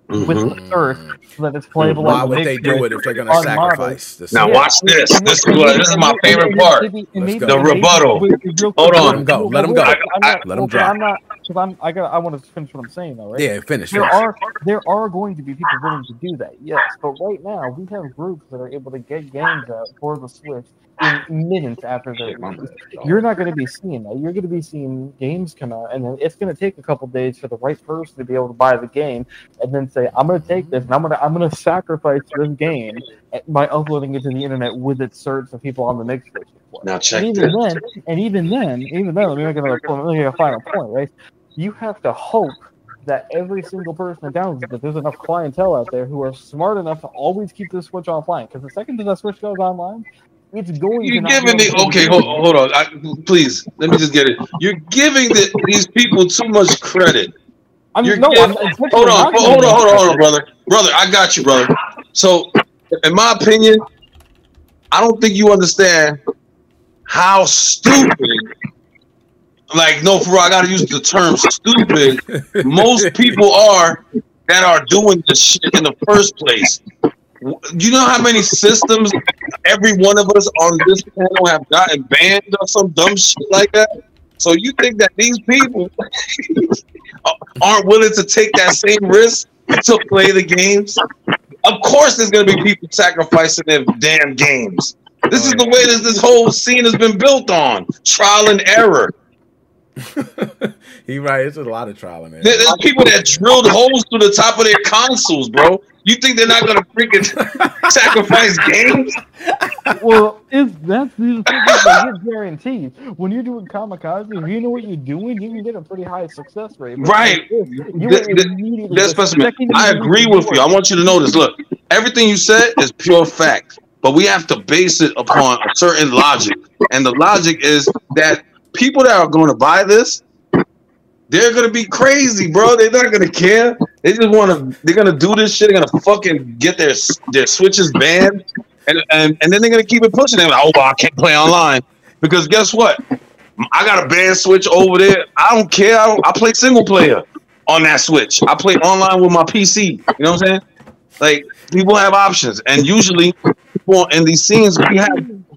with Mhm. the cert so that it's playable, Why would they do it if they're gonna sacrifice the Now Yeah. watch this. This is what. This is my favorite part. maybe- maybe- The rebuttal. wait, wait, real Hold on. Go. Let Let 'em real go. quick, I'm not- Let 'em well, drop. I'm not because I'm I got I want to finish what I'm saying though, right? Yeah, finish. There finish. are there are going to be people willing to do that, yes. But right now we have groups that are able to get games out for the Switch in minutes after they're released. You're not going to be seeing that. You're going to be seeing games come out, and then it's going to take a couple days for the right person to be able to buy the game, and then say, "I'm going to take this, and I'm going to I'm going to sacrifice this game by uploading it to the internet with its certs so people on the next Switch." can. Now check and this. even then, and even then, even then, let me make another point. Let me make a final point, right? You have to hope that every single person that downloads it, that there's enough clientele out there who are smart enough to always keep the Switch offline. Because the second that the Switch goes online, it's going. You're not giving be the okay. Hold, hold on. I, please let me just get it. You're giving the, these people too much credit. I You're no, giving- I'm, essentially Hold on. not Hold on. Hold on. Hold on, brother. Brother, I got you, brother. So, in my opinion, I don't think you understand how stupid. Like, no, for real, I gotta use the term stupid. Most people are that are doing this shit in the first place. Do you know how many systems every one of us on this panel have gotten banned or some dumb shit like that? So you think that these people aren't willing to take that same risk to play the games? Of course, there's gonna be people sacrificing their damn games. This is the way that this whole scene has been built on trial and error. he right. It's a lot of trial and error. There- There's people that drilled holes through the top of their consoles, bro. You think they're not gonna freaking sacrifice games? Well, is that's the thing you're guaranteed when you're doing kamikaze, if you know what you're doing, you can get a pretty high success rate. But Right. this, You Th- will th- immediately- That's the specimen. I agree with you. I want you to know this. Look, everything you said is pure fact, but we have to base it upon a certain logic. And the logic is that people that are going to buy this, they're going to be crazy, bro. They're not going to care. They just want to. They're going to do this shit. They're going to fucking get their their switches banned, and and, and then they're going to keep it pushing. They're like, oh, well, I can't play online because guess what? I got a banned switch over there. I don't care. I, don't, I play single player on that switch. I play online with my PC. You know what I'm saying? Like people have options, and usually people in these scenes we have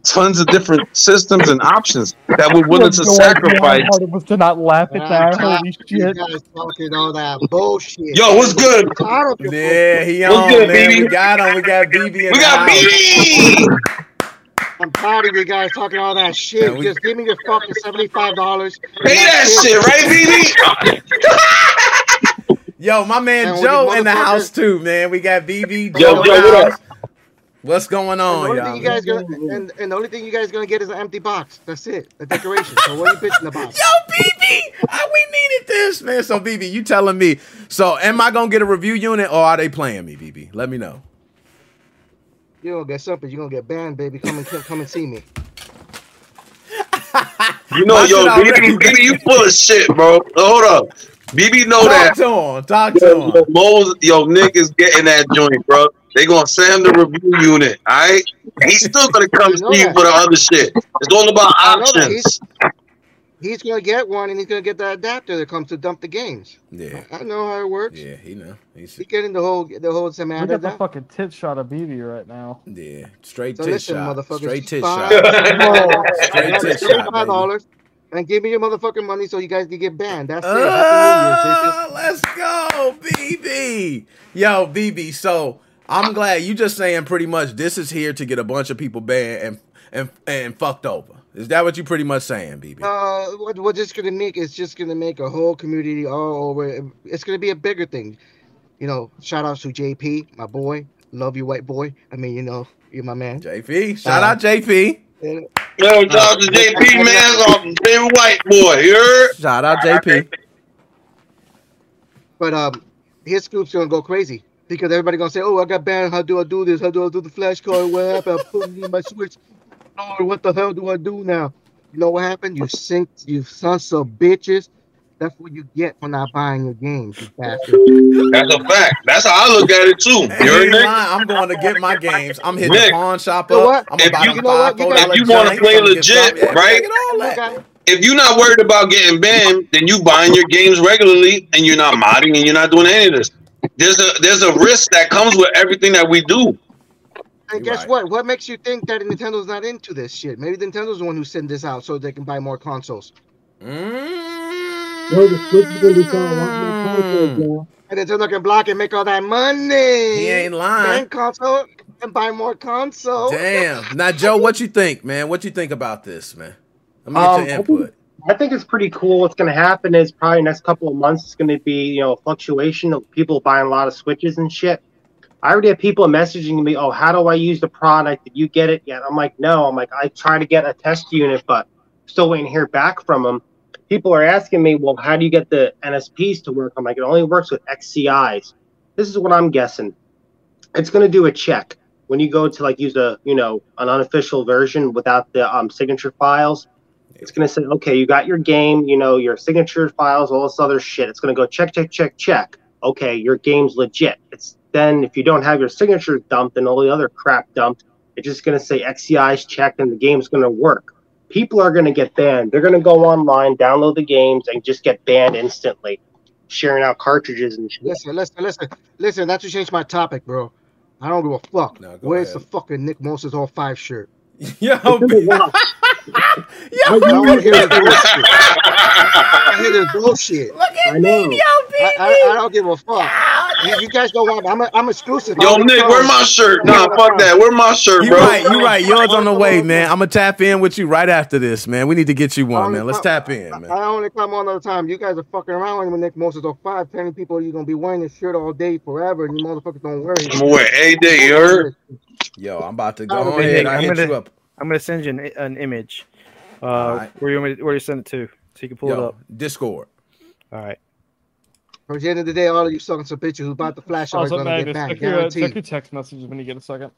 tons of different systems and options that we're willing to You have no idea how sacrifice. hard it was to not laugh at that. tired Holy of you shit! guys talking all that bullshit. Yo, what's good? I'm tired of your Yeah, he What's on, good, man. BB? We got him. We got BB in We got. BB. I'm proud of you guys talking all that shit. Yeah, we- Just give me your fucking seventy-five dollars. Pay that shit, right, BB? Yo, my man And Joe in the house too, man. We got BB. Joe in Joe, the what house. What's going on, only y'all? you guys gonna and, and the only thing you guys gonna get is an empty box. That's it. a decoration. So what are you bitching about? Yo, BB, ah, we needed this, man. So, BB, you telling me? So, am I gonna get a review unit, or are they playing me, BB? Let me know. You gonna get something. You are gonna get banned, baby. Come and come and see me. You know, My yo, BB, BB, you full of shit, bro. Hold up, BB, know that. Talk that. to him. Talk to Yo, him. yo, Mo's, yo, Nick is getting that joint, bro. They gonna send him the review unit. All right, he's still gonna come see you for the other shit. It's all about I know that. options. He's gonna get one, and he's gonna get the adapter that comes to dump the games. Yeah, I know how it works. yeah, he know. He's He's getting the whole the whole Look semantic. at the fucking tit shot of BB right now. yeah, straight So tit listen, shot, motherfuckers, straight tit shot. Straight tit shot, Thirty-five baby. dollars, and give me your motherfucking money so you guys can get banned. That's it. Happy New Year's, bitches. Uh, let's go, BB. Yo, BB. So I'm glad you just saying pretty much this is here to get a bunch of people banned and and and fucked over. Is that what you pretty much saying, BB? Uh, what what it's gonna make is just gonna make a whole community all over. It's gonna be a bigger thing. You know, shout out to JP, my boy. Love you, white boy. I mean, you know, you're my man. JP, shout Uh, out JP. And- Yo, shout out to JP man, off the white boy. You heard? Shout out JP. But um, his group's gonna go crazy because everybody gonna say, "Oh, I got banned. How do I do this? How do I do the flashcard? What happened? I put it in my switch. Lord, what the hell do I do now?" You know what happened? You sink, you sons of bitches. That's what you get for not buying your games, you. That's a fact. That's how I look at it too. You Ain't lying. I'm going to get my games. I'm hitting Nick, the pawn shop you know up. what? I'm If you- you know what? You four got- dollar if you wanna play I'm gonna get legit, yeah, right? Get all that. Okay. If you're not worried about getting banned, then you buying your games regularly and you're not modding and you're not doing any of this. There's a there's a risk that comes with everything that we do. And guess right. what? What makes you think that Nintendo's not into this shit? Maybe Nintendo's the one who sent this out so they can buy more consoles. Yo, the Switch is gonna be selling a lot more consoles, Mm. y'all. And Nintendo can block and make all that money. He ain't lying. Ban console and buy more consoles. Damn. Now, Joe, what you think, man? What you think about this, man? Let me get Um, your I think- input. I think it's pretty cool. What's going to happen is probably next couple of months, it's going to be you know a fluctuation of people buying a lot of switches and shit. I already have people messaging me, "Oh, how do I use the product? Did you get it yet?" I'm like, "No." I'm like, I try to get a test unit, but still waiting to hear back from them. People are asking me, "Well, how do you get the NSPs to work?" I'm like, "It only works with XCIs." This is what I'm guessing. It's going to do a check when you go to like use a you know an unofficial version without the um, signature files. It's going to say, okay, you got your game, you know, your signature files, all this other shit. It's going to go check, check, check, check. Okay, your game's legit. It's then if you don't have your signature dumped and all the other crap dumped, it's just going to say XCI's checked and the game's going to work. People are going to get banned. They're going to go online, download the games, and just get banned instantly, sharing out cartridges and shit. Listen, listen, listen, listen. Not to change my topic, bro. I don't give a fuck. No, Where's ahead. the fucking Nick Moses 05 shirt? Yo, Wow. I yo, don't want to hear bullshit. I don't hear this bullshit. look at I know. me, yo, I, I, I don't give a fuck. You, you guys don't want. I'm, a, I'm exclusive. Yo, I'm Nick, where my shirt? Nah, fuck that. Where my shirt, bro? You right, you right. Yours on the way, man. I'm gonna tap in with you right after this, man. We need to get you one, man. Let's tap in, I, man. I only come on all the time. You guys are fucking around with Nick Moses 05, telling people you're gonna be wearing this shirt all day forever, and you motherfuckers don't wear it. I'm gonna wear a day, you heard? Yo, I'm about to go Oh, ahead. Nick, I I'm hit gonna- you up. I'm gonna send you an, an image. Uh, Alright. where you want me to, where you send it to, so you can pull it up. Discord. All right. At the end of the day, all of you sucking some bitches who bought the flash are Also, gonna get back, check your, check your text messages when you get a second.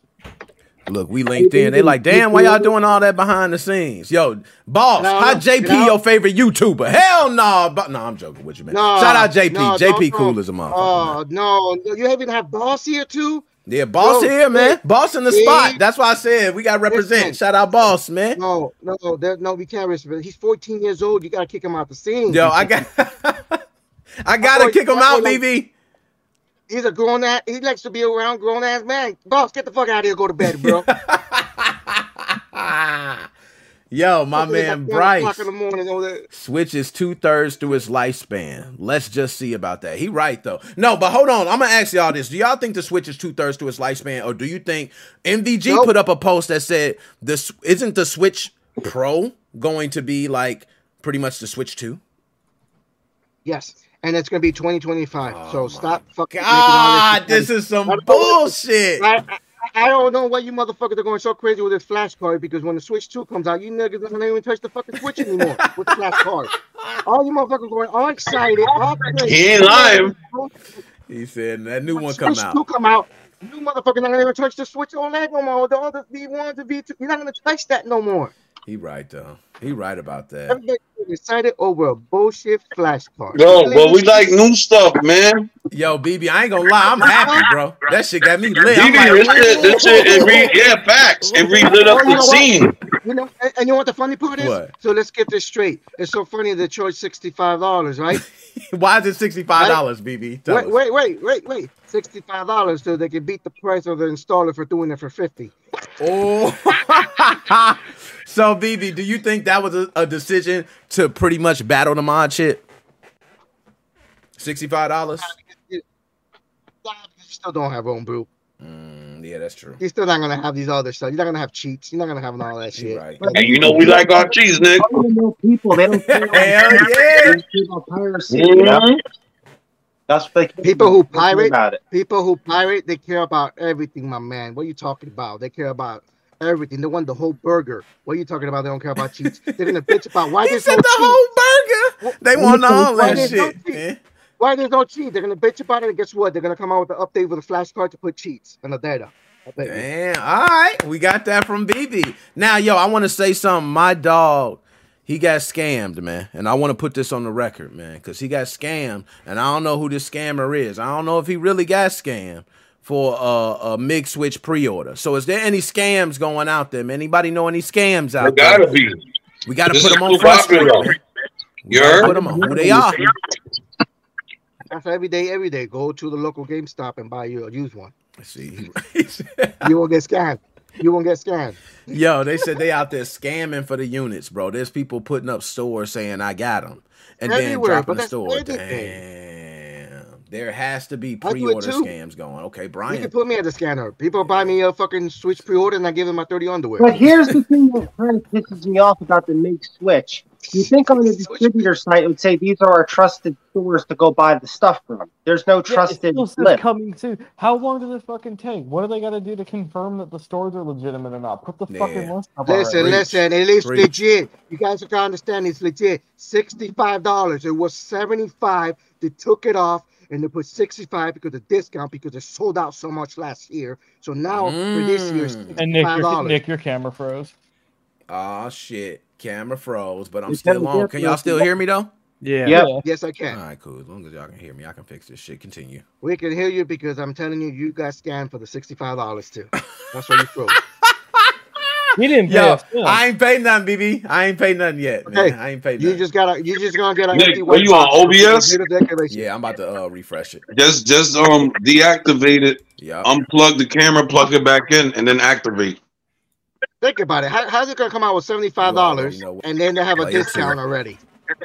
Look, we linked in. They like, damn, why y'all doing all that behind the scenes? Yo, boss, No, how JP you know- your favorite YouTuber? Hell no, but no, I'm joking with you, man. No, Shout out JP. no, JP don't- cool as a motherfucker. Oh man. no, you even have boss here too. Yeah, boss bro, here, man. Boss in the see? spot. That's why I said we got to represent. Listen. Shout out, boss, man. No, no, there, no, we can't respect. He's 14 years old. You gotta kick him out the scene. Yo, I got, I gotta boy- kick him out, like- BB. He's a grown ass. He likes to be around grown ass man. Boss, get the fuck out of here. Go to bed, bro. Yo, my It's man like 10 o'clock Bryce in the morning. switches two thirds through his lifespan. Let's just see about that. He right though. No, but hold on. I'm gonna ask y'all this: Do y'all think the switch is two thirds to his lifespan, or do you think MVG Nope. put up a post that said this isn't the Switch Pro going to be like pretty much the Switch Two? Yes, and it's gonna be 2025. Oh so stop fucking. God, making this is some I bullshit. I, I, I don't know why you motherfuckers are going so crazy with this flash card because when the Switch 2 comes out, you niggas don't even touch the fucking Switch anymore with the flash card. All you motherfuckers going all excited, all crazy. He ain't lying. He said that new one come Switch out. 2 come out. You motherfuckers not gonna even touch the Switch on that no more. The other V1 to V2, you're not gonna touch that no more. He right though. He right about that. Everybody- excited over a bullshit flashcard. No, Really? but we like new stuff, man. Yo, BB, I ain't gonna lie, I'm happy, bro. That shit got me lit. I'm BB, this shit, this shit, it re, yeah, facts. It re-lit up Oh, you the know what? scene. You know, and, and you know what the funny part is? What? So let's get this straight. It's so funny they charge sixty-five dollars, right? why is it sixty five dollars, BB? Tell wait, us. wait, wait, wait, wait. Sixty-five dollars so they can beat the price of the installer for doing it for fifty. Oh, so BB, do you think that was a, a decision to pretty much battle the mod shit? Sixty five dollars. You still don't have homebrew. Mm, yeah, that's true. You're still not gonna have these other stuff. You're not gonna have cheats. You're not gonna have all that You shit. right. And you know we like our cheese, Nick. I don't know people. They don't care about Hell yeah. They don't care about piracy. You know? Mhm. That's what they care People who about. They care pirate- about it. People who pirate, they care about everything, my man. What are you talking about? They care about everything. They want the whole burger. What are you talking about? They don't care about cheats. They're gonna bitch about why He there's said no the cheat. whole burger. They want all that no shit. man. Why there's no cheat? They're gonna bitch about it, and guess what? They're gonna come out with an update with a flashcard to put cheats and the data. I bet you. Damn. All right. We got that from BB. Now, yo, I want to say something. My dog, he got scammed, man. And I want to put this on the record, man, because he got scammed. And I don't know who this scammer is. I don't know if he really got scammed for a, a MIG switch pre order. So, is there any scams going out there, man? Anybody know any scams out there? gotta be. We got to This put them on too front street. popular. man. We gotta put them on who they are. That's every day, every day. Go to the local GameStop and buy you a used one. See, You won't get scammed. You won't get scammed. Yo, they said they out there scamming for the units, bro. There's people putting up stores saying I got them, and then Everywhere, dropping the that's store. Damn, there has to be I do it pre-order scams going. Okay, Brian. You can put me at the scanner. People buy me a fucking Switch pre-order and I give them my 30 underwear. But here's the thing that kind of pisses me off about the Mig switch. You think on the distributor site it would say these are our trusted stores to go buy the stuff from. There's no Yeah, trusted still says flip. coming soon. How long does it fucking take? What do they got to do to confirm that the stores are legitimate or not? Put the fucking list up Listen, already. listen, it is Preach. legit. You guys gotta understand it's legit. Sixty-five dollars. It was seventy-five. They took it off and they put sixty-five because of discount because it sold out so much last year. So now for this year, Mm. And Nick, your. Nick, your camera froze. Oh shit, camera froze, but I'm It's still on. Can y'all still hear me though? Yeah. Yep. Yeah. Yes, I can. right, cool. As long as y'all can hear me, I can fix this shit. Continue. We can hear you because I'm telling you, you got scammed for the sixty-five dollars too. That's why you froze. He didn't pay Yo, us. yeah. I ain't paid nothing, BB. I ain't paid nothing yet, man. I ain't paid You just gotta. You just gonna get an Nick, empty are you on a OBS? beautiful decoration. Yeah, I'm about to uh, refresh it. Just just um deactivate it, Yeah. unplug the camera, plug it back in, and then activate. Think about it. How, how's it gonna come out with seventy-five dollars You know. and then they have a Play it discount already?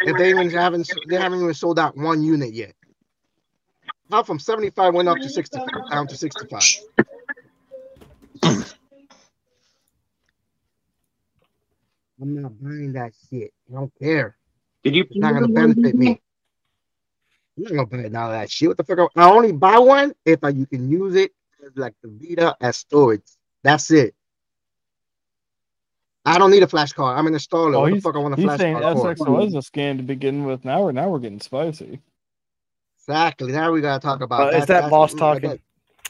If they even haven't, they haven't even sold out one unit yet. How from seventy-five went up to sixty-five, down to sixty-five. I'm not buying that shit. I don't care. Did you It's not gonna benefit me. I'm not gonna buy none of that shit. What the fuck? I only buy one if I, you can use it as like the Vita as storage. That's it. I don't need a flash card. I'm an installer. Oh, what the fuck I want a he's flash saying card for? SXO is a scam to begin with. Now we're now we're getting spicy. Exactly. Now we gotta talk about. Uh, is that boss talking?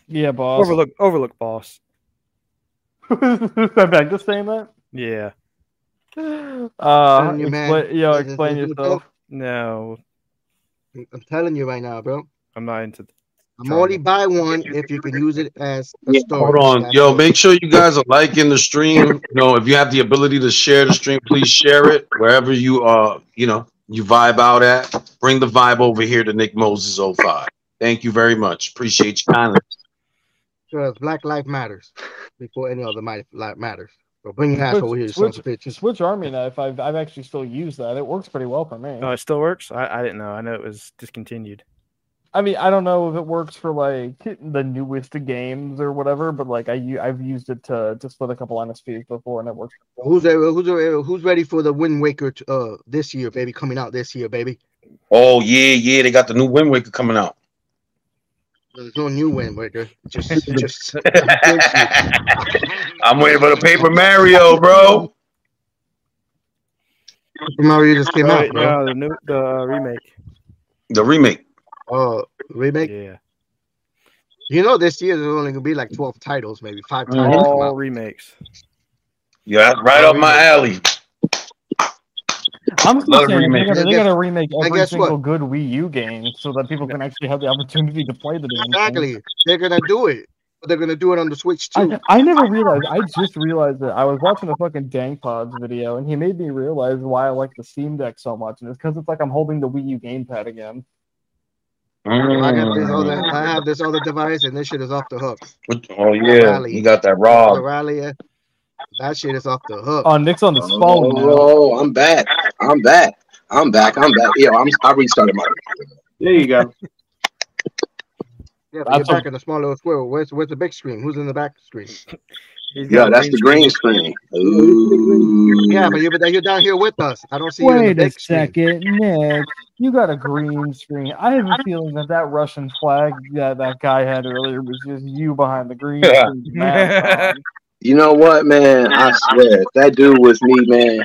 Yeah, boss. Overlook, overlook, boss. I'm back to saying that. Yeah. Uh, you, man. expla- yo, explain yourself. No. I'm telling you right now, bro. I'm not into. I'm only buy one if you can use it as a Yeah, storage. Hold on, That's yo, it. make sure you guys are liking the stream. You know, if you have the ability to share the stream, please share it wherever you uh, you know, you vibe out at. Bring the vibe over here to Nick Moses 05. Thank you very much. Appreciate you kindly. Because Black Life matters before any other life matters. So bring your ass over here, switch- sons of bitches. Switch Army knife. I've I've actually still used that. It works pretty well for me. Oh, it still works. I, I didn't know. I know it was discontinued. I mean, I don't know if it works for like the newest games or whatever, but like I I've used it to to split a couple NSPs before, and it works. Who's there, who's there, who's ready for the Wind Waker t- uh this year, baby? Coming out this year, baby. Oh yeah, yeah, they got the new Wind Waker coming out. There's no new Wind Waker. Just, just. I'm waiting for the Paper Mario, bro. Super Mario just came Oh, out, bro. no, the new the uh, remake. The remake. Uh, remake. Yeah, You know, this year there's only gonna be like 12 titles, maybe 5 Mhm. titles. come all remakes. Yeah, that's right up my alley. I'm just saying they're going to And they're guess- gonna remake every single what? good Wii U game so that people can actually have the opportunity to play the game. Exactly. They're gonna do it, but they're gonna do it on the Switch too. I, I never realized. I just realized that I was watching a fucking Dank Pods video, and he made me realize why I like the Steam Deck so much, and it's because it's like I'm holding the Wii U gamepad again. I got this other. Mm. I have this other device, and this shit is off the hook. What- Oh yeah, Rally. you got that The raw. rally, uh, that shit is off the hook. Oh, Nick's on the phone now. Oh, I'm back. I'm back. I'm back. I'm back. Yeah, I'm. I restarted my. There you go. Yeah, but you're That's a- back in the small little squirrel. Where's where's the big screen? Who's in the back screen? Yeah, that's the green screen. Ooh. Yeah, but you're but you're down here with us. I don't see you in the Wait a big screen. second, Nick. You got a green screen. I have a feeling that that Russian flag that that guy had earlier was just you behind the green Yeah. screen. You know what, man? I swear, if that dude was me, man,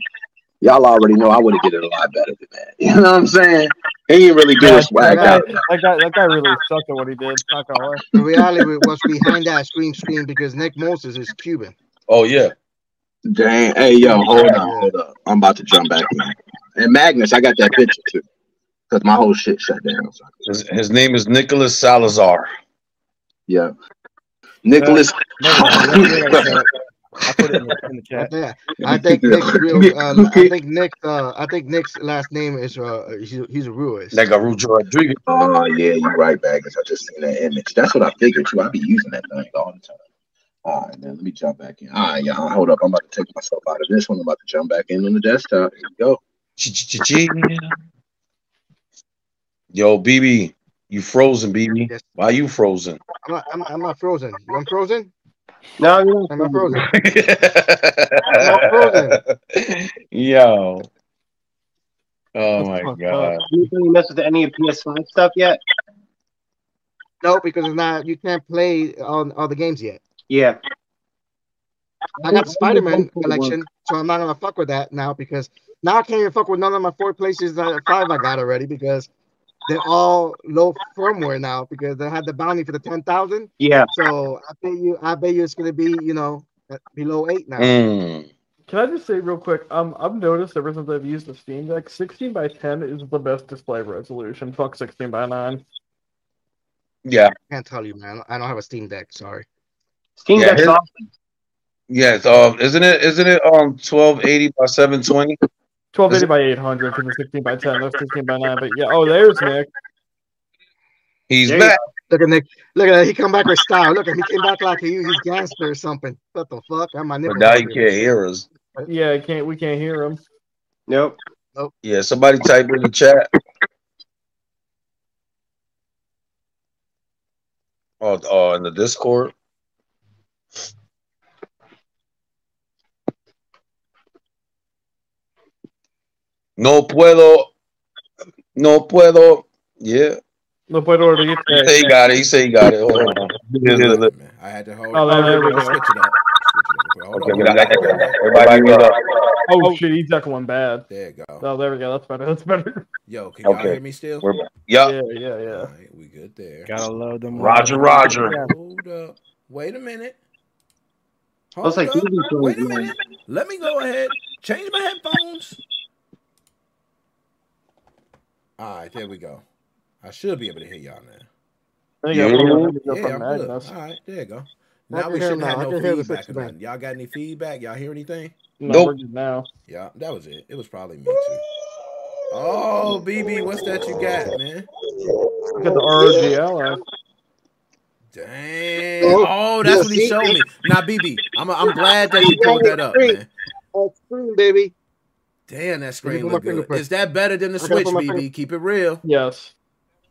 y'all already know I would have did it a lot better than that. You know what I'm saying? He didn't really do that, his swag guy, out. that guy, that guy really sucked at what he did. Not gonna lie. The reality was behind that screen screen because Nick Moses is Cuban. Oh yeah. Dang. Hey, yo, hold up, hold up. I'm about to jump back in. And Magnus, I got that picture too, because my whole shit shut down. His, his name is Nicholas Salazar. yeah. Nicholas. I put it in the, in the chat. Yeah, I think Nick's real. Um, I think Nick. Uh, I think Nick's last name is. Uh, he's, he's a Ruiz. Like a Rujo Rodriguez. Oh yeah, you're right, Magnus. I just seen that image. That's what I figured too. I be using that thing all the time. All right, man. Let me jump back in. All right, y'all. Hold up. I'm about to take myself out of this one. I'm about to jump back in on the desktop. Here we go. Yo, BB, you frozen, BB. Yes. Why you frozen? I'm not. I'm, I'm not frozen. I'm frozen. No, you I'm not frozen. Yo. Oh my fucked god. you really mess with any of PS5 stuff yet? No, because it's not. You can't play on all the games yet. Yeah. I got the Spider Man collection, so I'm not gonna fuck with that now because now I can't even fuck with none of my four places that uh, five I got already because they're all low firmware now because they had the bounty for the ten thousand. Yeah. So I bet you, I bet you it's gonna be you know below eight now. Mm. Can I just say real quick? Um, I've noticed ever since I've used the Steam Deck, 16 by 10 is the best display resolution. Fuck 16 by 9. Yeah. I can't tell you, man. I don't have a Steam Deck. Sorry. Steam Yeah, Deck's his- awesome. Yes, um, isn't it isn't it um twelve eighty by seven twenty? 1280 by 800 because the 16 by 10. That's 16 by 9. But yeah, oh, there's Nick. He's There you back. Look at Nick. Look at that. He come back with style. Look at him. he came back like he, he's gangster or something. What the fuck? I'm my But now you can't hear us. Yeah, I can't. We can't hear him. Nope. Yeah, somebody type in the chat. Oh, oh, in the Discord. No puedo. No puedo. Yeah. No puedo reír. He say he got it. He say he got it. Hold on. Man, I had to hold. Oh, Oh, there we go. Switch it up. Switch it up. Hold on. that. Everybody mute up. Oh, shit, he's echoing bad. There you go. Oh, there we go. That's better. That's better. Yo, can y'all Okay. hear me still? We're back. Yeah, yeah, yeah. All right, we good there. Gotta load them. Roger, Roger. Hold up. Wait a minute. Looks Hold like up. Wait a minute. Let me go ahead. Change my headphones. All right, there we go. I should be able to hear y'all now. There you go. Yeah. There you go Yeah, from I'm good. Magnus. All right, there you go. I Now can we hear shouldn't now. have I no can hear the feedback. or 69. nothing. Y'all got any feedback? Y'all hear anything? No, Nope. now. Yeah, that was it. It was probably me too. Oh, BB, what's that you got, man? Look at the RGL. Dang. Oh, Oh, that's what he showed me. Now, BB, I'm, I'm glad that you pulled that up, man. Oh, screen, baby. Damn, that screen put look good. Is that better than the I Switch, BB? finger- Keep it real. Yes.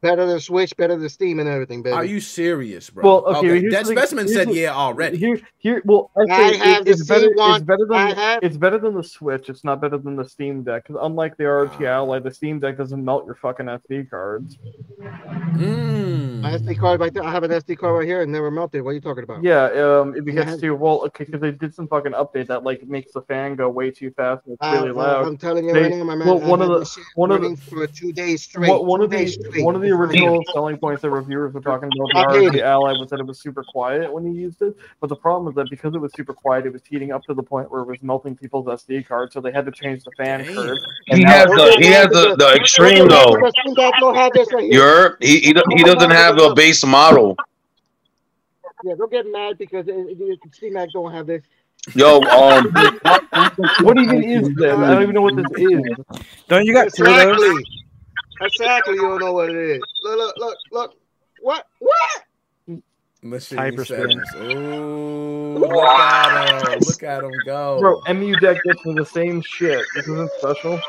Better than the Switch, better than Steam and everything, baby. Are you serious, bro? Well, okay, here's That specimen said yeah already. Here, here. Well, I, I say have it, the it's better. It's better than I have- it's better than the Switch. It's not better than the Steam Deck. Because unlike the RGL, like the Steam Deck doesn't melt your fucking SD cards. Mm. My SD card right there. I have an SD card right here and never melted. What are you talking about? Yeah. Um. If it Yeah. gets too well, okay, because they did some fucking update that like makes the fan go way too fast and it's Uh, really uh, loud. I'm telling you They- right now, my man. well, one of the- one of the- for two days straight. One, one two of the days straight. one of the original selling points that reviewers were talking about the I hate ROG it. Ally was that it was super quiet when you used it. But the problem was that because it was super quiet, it was heating up to the point where it was melting people's SD cards, so they had to change the fan Damn. curve. He And now has the he has the, the extreme though. Because Steam Deck don't have this right here. You're he he, he doesn't have the base model. Yeah, don't get mad because Steam Deck don't have this. Yo, um, what even is this? I don't even know what this is. Don't you got two of those? Exactly. Exactly. You don't know what it is. Look, look, look, look. What? What? Machine Hyperspin. settings. Ooh, look at him. Look at him go. Bro, EmuDeck gets me the same shit. This isn't special.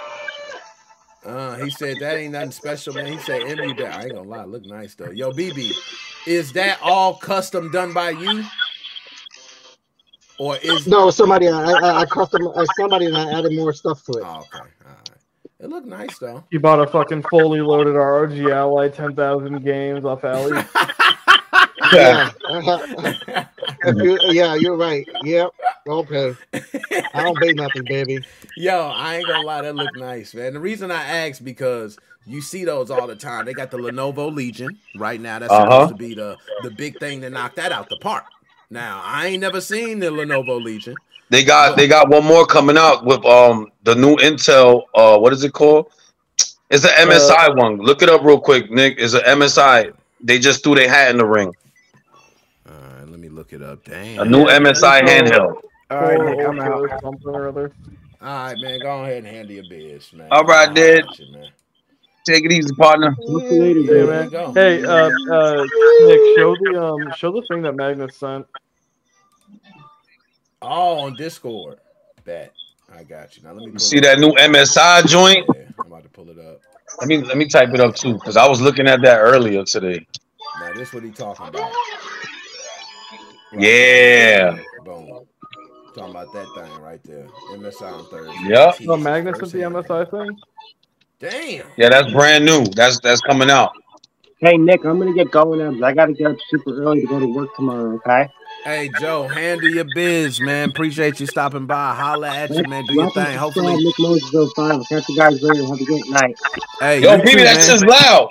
Uh, he said that ain't nothing special, man. He said EmuDeck. I ain't gonna lie, look nice though. Yo, BB, is that all custom done by you? Or is No, somebody. I, I, I custom. Uh, somebody and I added more stuff to it. oh, okay, all right. It looked nice though. You bought a fucking fully loaded ROG Ally 10,000 games off Alley. Yeah. Uh-huh. You- yeah, you're right. Yep. Okay. I don't pay nothing, baby. Yo, I ain't gonna lie, that looked nice, man. The reason I asked because you see those all the time. They got the Lenovo Legion right now. That's Uh-huh. supposed to be the the big thing to knock that out the park. Now, I ain't never seen the Lenovo Legion. They got they got one more coming out with um the new Intel. Uh, what is it called? It's the MSI one. Look it up real quick, Nick. It's an MSI. They just threw their hat in the ring. All right, let me look it up. Damn. A new MSI handheld. All right, Nick, I'm out. or Something or other. All right, man. Go ahead and handle your biz, man. All right, dude. holler at you, man. Take it easy, partner. Yeah, There man. go. Hey, uh, uh, Nick, show the um, show the thing that Magnus sent. Oh, on Discord. Bet. I got you. Now let me pull See it that up. new MSI joint? Yeah, I'm about to pull it up. Let me let me type it up too, because I was looking at that earlier today. Now this what he talking about. Yeah. Boom. Talking about that thing right there. MSI on Thursday. Yep. Jeez, Oh, Magnus first the. MSI thing. Damn. Yeah, that's brand new. That's that's coming out. Hey Nick, I'm gonna get going I gotta get up super early to go to work tomorrow. Okay. Hey Joe, handle your biz, man. Appreciate you stopping by. Holla at you, man. Do your Welcome thing. to Hopefully, Nick Moses 05. I'll catch you guys later. Have a great night. hey, Yo, you baby, that's just loud. All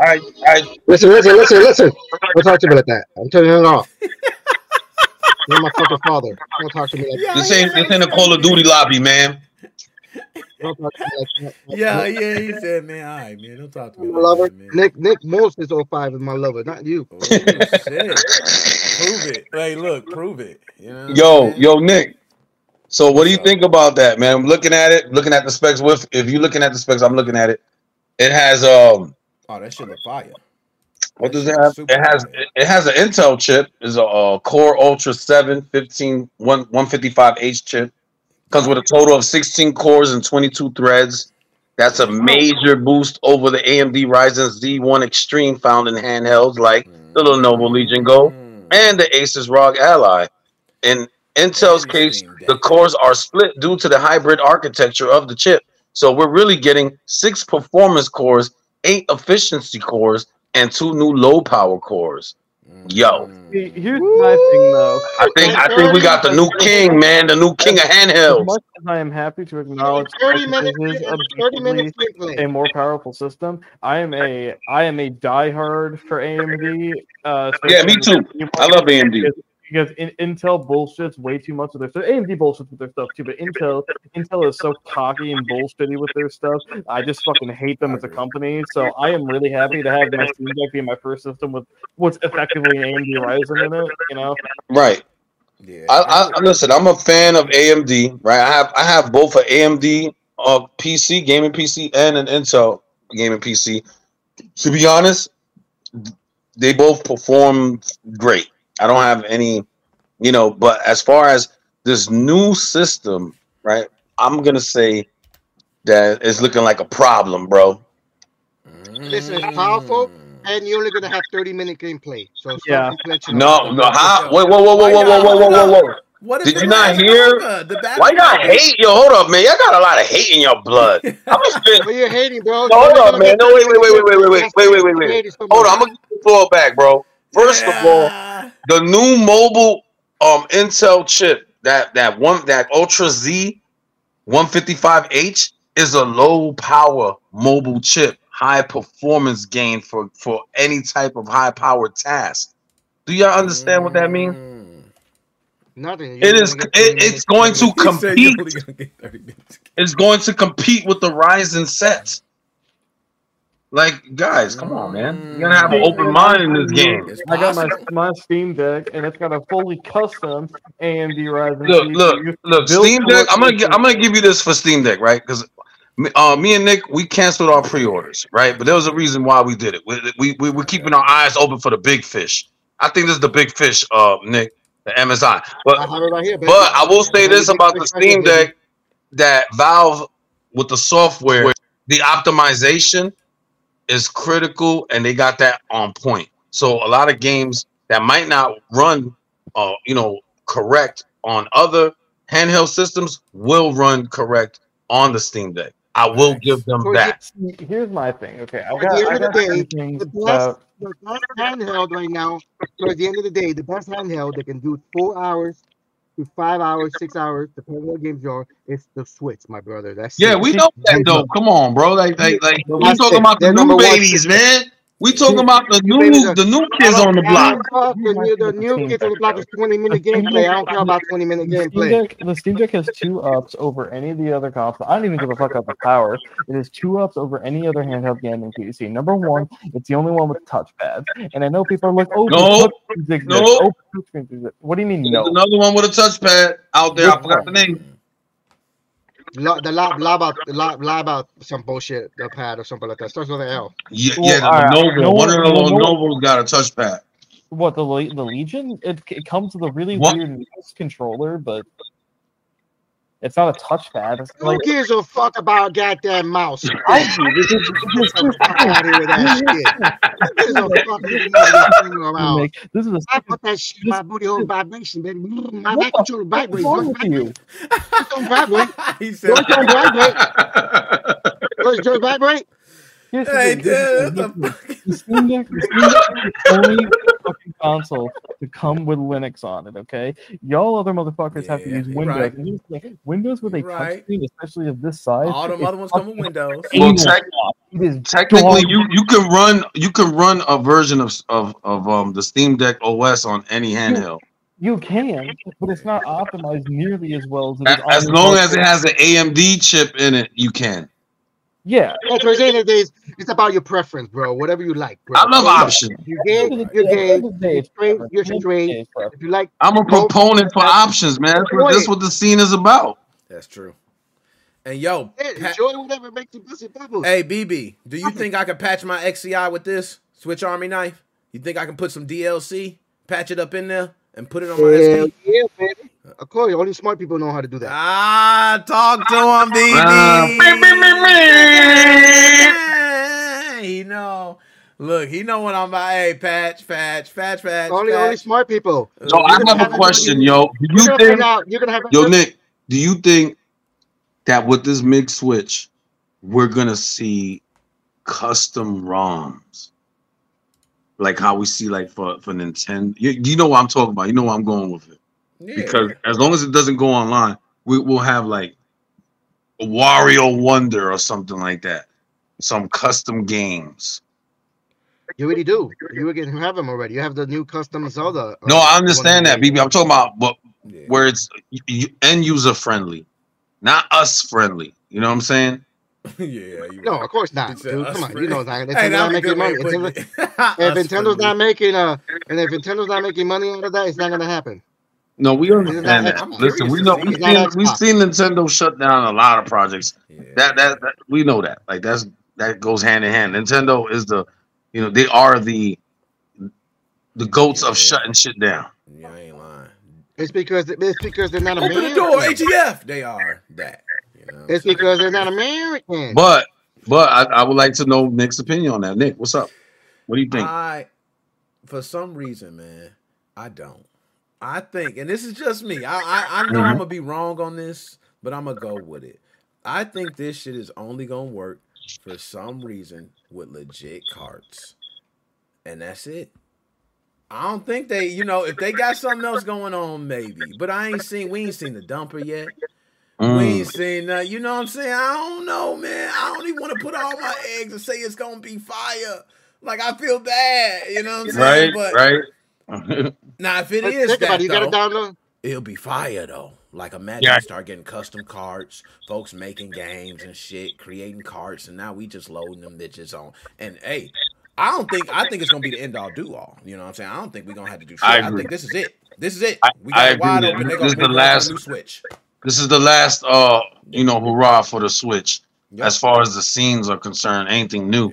right, all right. Listen, listen, listen, listen. Don't talk to me like that. I'm turning it off. You're my fucking father. Don't talk to me like that. This ain't this ain't a Call of Duty lobby, man. Don't talk to me like that. Yeah, yeah. He said, man, all right, man. Don't talk to me. My Like lover. that, man. Nick Nick Moses 05 is my lover, not you. Oh, shit. prove it. Hey, look, prove it. You know Yo, I'm saying? yo, Nick. So what do you think about that, man? I'm looking at it, looking at the specs with if you're looking at the specs, I'm looking at it. It has um Oh, that shit look fire. what That does it have? It has fire. it has an Intel chip, is a, uh Core Ultra 7 15 one 155H chip. Comes with a total of 16 cores and 22 threads. That's a major boost over the AMD Ryzen Z1 Extreme found in handhelds like the Lenovo Legion Go Mm. and the Asus ROG Ally. In Intel's case, the cores are split due to the hybrid architecture of the chip. So we're really getting six performance cores, eight efficiency cores, and two new low power cores. Yo. See, here's my thing, though. I think I think we got the new king, man, the new king of handhelds. As much as I am happy to acknowledge 30 minutes. is 30 minutes a more powerful system, I am a I am a diehard for AMD. Uh, Yeah, me too. I love AMD. Because, because in, Intel bullshits way too much of their stuff. AMD bullshits with their stuff too, but Intel Intel is so cocky and bullshitty with their stuff. I just fucking hate them as a company. So I am really happy to have my Steam Deck be my first system with what's effectively an AMD Ryzen in it. You know, Right. Yeah. I, I listen. I'm a fan of AMD. Right. I have I have both an AMD uh, PC gaming PC and an Intel gaming PC. To be honest, they both perform great. I don't have any, you know. But as far as this new system, right? I'm gonna say that it's looking like a problem, bro. Listen, it's powerful, and you're only gonna have 30 minute gameplay. So Yeah. No, no. How? Wait, whoa, whoa, whoa, whoa, whoa, whoa, whoa, whoa, whoa. What is Did you not hear? number? The battery Why y'all hate? Yo, hold up, man. Y'all got a lot of hate in your blood. I'm gonna spit. But you're hating, bro. No, hold up, man. No, wait, wait, wait, wait, wait, wait, wait, wait, wait, wait. Hold on. I'm gonna get the floor back, bro. First of all, the new mobile um Intel chip, that that one that Ultra Z 155H is a low power mobile chip. high performance gain for for any type of high power task. Do y'all understand what that means? Mm. Nothing. It is. It, it's going to He said you compete. only gonna get 30 minutes. It's going to compete with the Ryzen sets. Like guys, come on, man. You're gonna have an open mind in this game. I got my, my Steam Deck, and it's got a fully custom AMD Ryzen. Look, CPU look, look. built Steam Deck. I'm gonna what I'm gonna give you this for Steam Deck, right? Because uh, me and Nick, we canceled our pre-orders, right? But there was a reason why we did it. We we, we were keeping our eyes open for the big fish. I think this is the big fish, uh, Nick, the MSI. But have it right here, but I will say this about the fish right here, Steam. Deck that Valve with the software, the optimization is critical and they got that on point. So a lot of games that might not run uh you know correct on other handheld systems will run correct on the Steam Deck. I will give them For that. See, Here's my thing. Okay, I At got, the I end of the day, the best, about the best handheld right now. So at the end of the day, the best handheld that can do four hours five hours, six hours, depending on what games you are, is the Switch, my brother. That's Yeah, it. we know that though. Come on, bro. Like like like we talking about the new babies, man. We talking about the new the new I kids on the block. don't care, 'cause The new kids on the block is 20 minute gameplay. I don't care about 20 minute the Steam gameplay. Deck. The Steam Deck has two ups over any of the other consoles. I don't even give a fuck about the power. It is two ups over any other handheld gaming PC. Number one, it's the only one with touchpads. And I know people are like, "Oh, No. touchscreens exist. No. Oh, touchscreens exist." What do you mean There's no? another one with a touchpad out there. I Which forgot the name. Lo- The lie, lie about the lie, lie about some bullshit. The pad or something like that starts with an L. Yeah, Well, yeah, the alright, Lenovo. no One of the one- no Lenovo's got a touchpad. What the the Legion? It, it comes with a really What? weird controller, but it's not a touchpad. It's Who like gives a fuck about goddamn mouse? I do. This is, this is Get the fuck out of here with that shit. Who gives a fuck if you know this thing around? Nick, this is a I put that shit in my booty hole vibration, baby. Mmm, my What back the controller What's vibrate. wrong Don't vibrate. he said, Don't vibrate. Don't just vibrate. Here's Hey, dude, what the fuck? The Steam Deck, the Steam Deck is the only fucking console to come with Linux on it. Okay, y'all other motherfuckers have to use Windows. right. And here's the thing, Windows with a right. touchscreen, especially of this size, All them other ones come with Windows. Well, anal tech- It is Technically, you you can run you can run a version of of of um the Steam Deck OS on any handheld You can, but it's not optimized nearly as well as it is. As long as it has an AMD chip in it. You can. Yeah, That's what I'm saying. It's, it's about your preference, bro. Whatever you like, bro. I love options. You gay, you're gay. You're straight, you're straight. If you like, I'm a both- proponent for options, man. That's what, that's what the scene is about. That's true. And yo, Hey, pa- enjoy whatever makes you bust your bubbles. hey BB, do you think I can patch my XCI with this Switch Army knife? You think I can put some DLC, patch it up in there, and put it on my Hell SD? yeah, baby. Of course, only smart people know how to do that. Ah, talk to him, Ah, BB. he know. Look, he know what I'm about. Hey, patch, patch, patch, patch. only, patch. only smart people. So I have a question, yo. Do You're you gonna think, out. You're gonna have. yo, Nick? Do you think that with this MIG switch, we're gonna see custom ROMs, like how we see like for for Nintendo? You, you know what I'm talking about. You know where I'm going with it. Yeah. Because as long as it doesn't go online, we will have like a Wario Wonder or something like that. Some custom games. You already do. You again have them already. You have the new custom Zelda. uh, No, I understand that. BB. I'm talking about but Yeah. where it's y- y- end user friendly, not us friendly. You know what I'm saying? yeah, No, right. of course not, said dude. Come on, friendly. you know it's not. Hey, Nintendo's that not making money. of putting Nintendo- it. If Nintendo's friendly. not making uh, and if Nintendo's not making money out of that, it's not gonna happen. No, we understand not that. Listen, we know to we've see. Seen, we've seen Nintendo shut down a lot of projects. Yeah. That, that that we know that. Like that's that goes hand in hand. Nintendo is the, you know, they are the the goats Yeah. of shutting shit down. Yeah, I ain't lying. It's because it's because they're not Open American. the door, HEF. They are that. You know? It's because they're not American. But but I, I would like to know Nick's opinion on that. Nick, what's up? What do you think? I, for some reason, man, I don't. I think, and this is just me. I I, I know I'm Mhm. gonna be wrong on this, but I'm gonna go with it. I think this shit is only gonna work for some reason with legit carts, and that's it. I don't think they, you know, if they got something else going on, maybe. But I ain't seen, we ain't seen the dumper yet. Mm. We ain't seen that. You know what I'm saying? I don't know, man. I don't even want to put all my eggs and say it's gonna be fire. Like I feel bad. You know what I'm saying? Right, but right. now if it But is that it, you though, download. it'll be fire though. Like imagine Yeah. you start getting custom carts, folks making games and shit, creating carts, and now we just loading them bitches on. And hey, I don't think I think it's gonna be the end all do all. You know what I'm saying? I don't think we're gonna have to do shit. I I, think this is it. This is it. I- we got it agree wide open. This is the last- new switch. This is the last, uh, you know, hurrah for the Switch. Yep. As far as the scenes are concerned, anything new.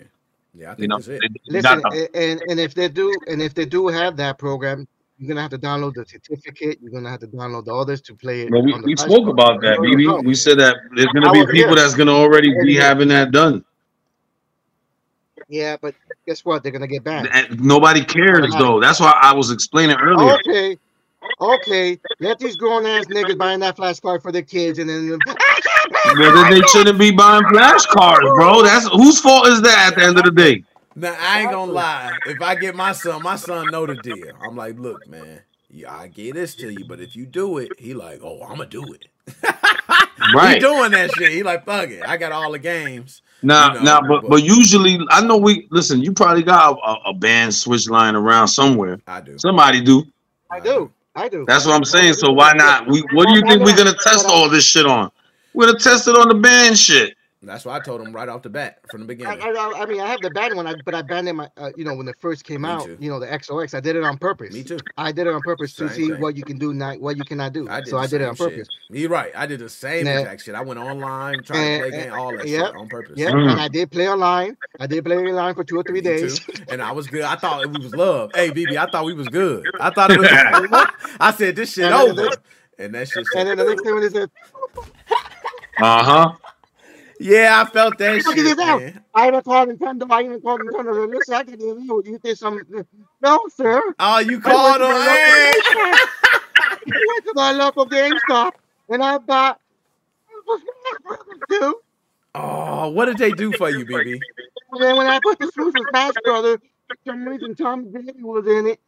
Yeah, I think You know, that's it. it- Listen, not and and if they do, and if they do have that program, you're gonna have to download the certificate. You're gonna have to download the others to play it. Well, we, we spoke about that, no, no. We said that there's gonna be people that's gonna already be having that done. Yeah, but guess what? They're gonna get banned. And nobody cares though. That's why I was explaining earlier. Okay, okay. Let these grown ass niggas buying that flash card for their kids, and then Well, then they shouldn't be buying flashcards, bro. That's whose fault is that at the end of the day? Now I ain't gonna lie. If I get my son, my son know the deal. I'm like, look, man, yeah, I get this to you, but if you do it, he like, oh, I'm gonna do it. right. He Right. doing that shit. He like, fuck it. I got all the games. Now, You know, now, but but- but usually, I know we listen. You probably got a, a band switch line around somewhere. I do. Somebody do. I do, I do. That's what I'm saying. So why not? We what do you think we're gonna test all this shit on? We're gonna test it on the band shit. That's why I told him right off the bat from the beginning. I, I- I mean, I have the bad one, I, but I banned it. My, uh, you know, when it first came Me out, too. you know, the XOX. I did it on purpose. Me too. I did it on purpose to see thing. what you can do, not what you cannot do. I did so I did it same on shit. purpose. You're right. I did the same Yeah. exact shit. I went online trying And- to play game, all that yep, shit on purpose. Yeah, Mm. and I did play online. I did play online for two or three Me days. too. And I was good. I thought we was love. Hey, BB, I thought we was good. I thought it was. Good. I said this shit And over, next- and that shit. And then the next thing when they said, Uh huh. Yeah, I felt that at shit, man. I even called Nintendo. I even called Nintendo. I Listen, I can do you. You did some. No, sir. Oh, you I called him. Hey. my local GameStop. I went to my local GameStop and I bought. Oh, what did they do for you, BB? And then when I put the Super Smash Brothers, for some reason Tom Brady was in it.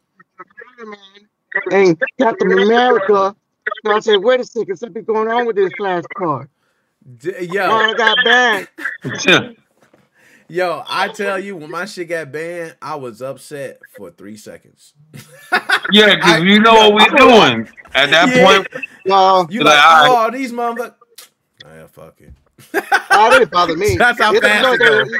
And Captain America. So I said, wait a second, something going on with this flash card. D- Oh, yo, I got banned. yo, I tell you, when my shit got banned, I was upset for three seconds. Yeah, because you know what we're doing at that Yeah. point. Well, You Like, like, all oh, these motherfuckers. Yeah, fuck it. that didn't bother me. That's how you fast know, it goes.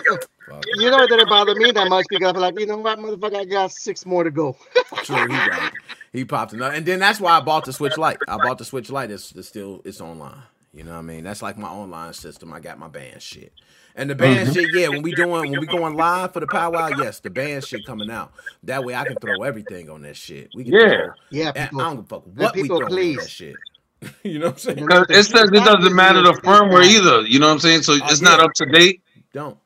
You know it didn't bother me that much because I'm like, you know what, motherfucker, I got six more to go. True, he right. He popped another, and then that's why I bought the Switch Lite. I bought the Switch Lite. It's, it's still it's online. You know what I mean? That's like my online system. I got my band shit, and the band Mhm. shit. Yeah, when we doing when we going live for the powwow, yes, the band shit coming out. That way I can throw everything on that shit. We can Yeah. throw, Yeah, and people, I don't give a fuck what we people, throw on that shit. you know what I'm saying? Because it says it doesn't matter the firmware either. You know what I'm saying? So Oh, it's not up to date. Don't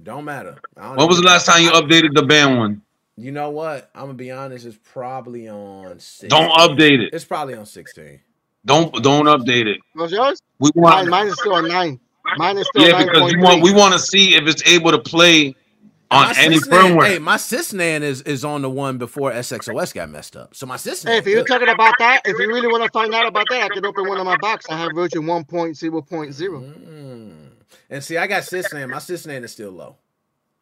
don't matter. Don't When was the last time you updated the band one? You know what? I'm gonna be honest. It's probably on. 16. Don't update it. It's probably on 16. Don't don't update it. Was yours? We Mine, want mine is still a nine. Mine is still yeah nine because point you want we want to see if it's able to play on My any SysNAND- firmware. Hey, my SysNAND is is on the one before SXOS got messed up. So my SysNAND. Hey, if you're talking about that, if you really want to find out about that, I can open one of my box. I have version 1.0.0. Mm. And see, I got SysNAND. My SysNAND is still low.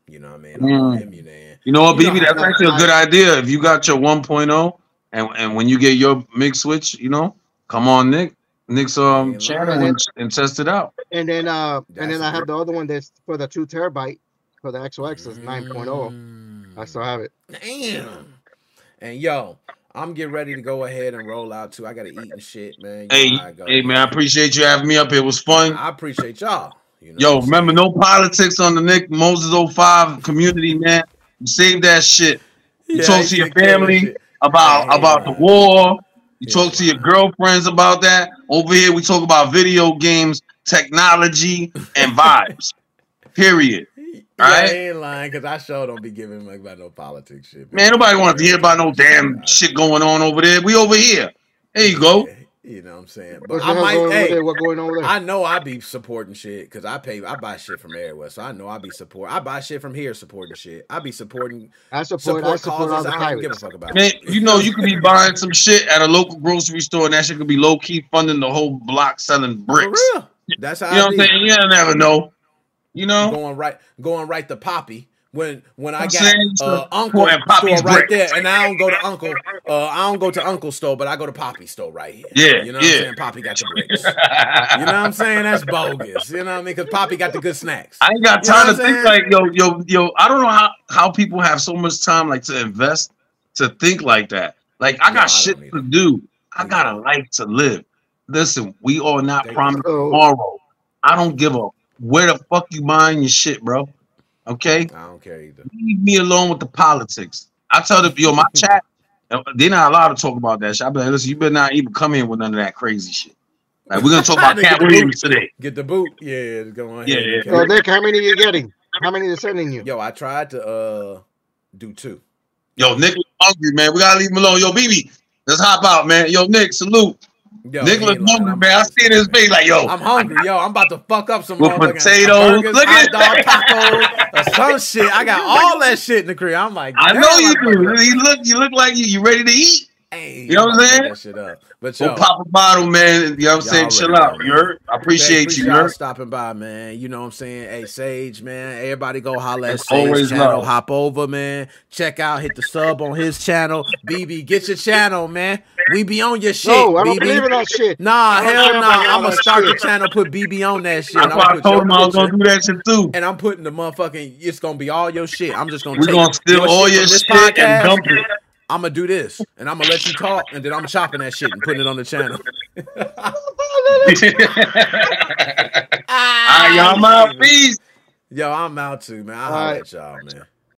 You know what I mean? Mm. on You know what, You BB? That's actually a good idea. If you got your 1.0 and and when you get your Mig switch, you know, come on, Nick, Nick's um Ain't channel lying. and, and test it out. And then, uh, and then I have the other one that's for the two terabyte for the XOX is 9.0. I still have it. Damn. And yo, I'm getting ready to go ahead and roll out too. I gotta eat and shit, man. You Hey, know how I go. hey, man, I appreciate you having me up here. It was fun. I appreciate y'all. You know Yo, remember, saying? no politics on the Nick Moses 05 community, man. Save that shit. You Yeah, talk to your took care of family about about the war. You Yeah, talk to your girlfriends about that. Over here, we talk about video games, technology, and vibes. Period. Yeah, Alright? I ain't lying because I sure don't be giving like about no politics shit. Man, nobody wants to hear about no damn shit going on over there. We over here. There you go. Yeah, You know what I'm saying? But What's I might. going over Hey, there? What going on there? I know I be supporting shit because I pay. I buy shit from everywhere, so I know I be support. I buy shit from here supporting shit. I be supporting I support. I support support all causes the I don't give a fuck about. Man, you know you could be buying some shit at a local grocery store, and that shit could be low key funding the whole block selling For bricks. real. That's how You know I what I'm saying? You never know. You know. Going right, going right to Poppy. When when I I'm got uh, Uncle pouring store right bricks. there, and I don't go to Uncle. Uh, I don't go to Uncle store, but I go to Poppy store right here. Yeah, you know what yeah. I'm saying. Poppy got the bricks. You know what I'm saying? That's bogus. You know what I mean? Because Poppy got the good snacks. I ain't got You know time to think like yo, yo, yo. I don't know how how people have so much time like to invest to think like that. Like I No, got I shit don't to do. I got a life to live. Listen, we are not Thank promised tomorrow. I don't give a where the fuck you buying your shit, bro. Okay, I don't care either. leave me alone with the politics. I tell them, yo, my chat, they're not allowed to talk about that shit. I be like, listen, you better not even come in with none of that crazy shit. Like we're gonna talk about They get Katt Williams today. Get the boot. Yeah, go on. Yeah, ahead. yeah. So Nick, how many are you getting? How many are sending you? Yo, I tried to uh do two. Yo, Nick was hungry, man. We gotta leave him alone. Yo, BB, let's hop out, man. Yo, Nick, salute. Yo, Nick he look ain't lying. hungry, man. I hungry, see in his face, like, yo, I'm hungry, yo. I'm about to fuck up some With potatoes. burgers, Look at- dog tacos, or some shit. I got all that shit in the crib. I'm like, I know you do. You look, you look like you, you ready to eat. Hey, You know what I'm about to fuck saying? That shit up. But Go yo, pop a bottle, man. You know what I'm saying? Chill out. know, You man. heard? I appreciate you. You y'all stopping by, man. You know what I'm saying? Hey, Sage, man. Everybody go holler at It's Sage always channel. love. Hop over, man. Check out, hit the sub on his channel. BB, get your channel, man. We be on your shit. No, I don't BB. believe in that shit. Nah, I don't hell care nah. I'm gonna start the channel, put BB on that shit. That's I'm why I gonna put told your him I was gonna picture, do that shit too. and I'm putting the motherfucking. It's gonna be all your shit. I'm just gonna We're take gonna steal your all your from this shit and podcast. dump it. I'm gonna do this, and I'm gonna let you talk, and then I'm chopping that shit and putting it on the channel. All right, y'all, my peace. Yo, I'm out too, man. I'll All holler right. at y'all, man.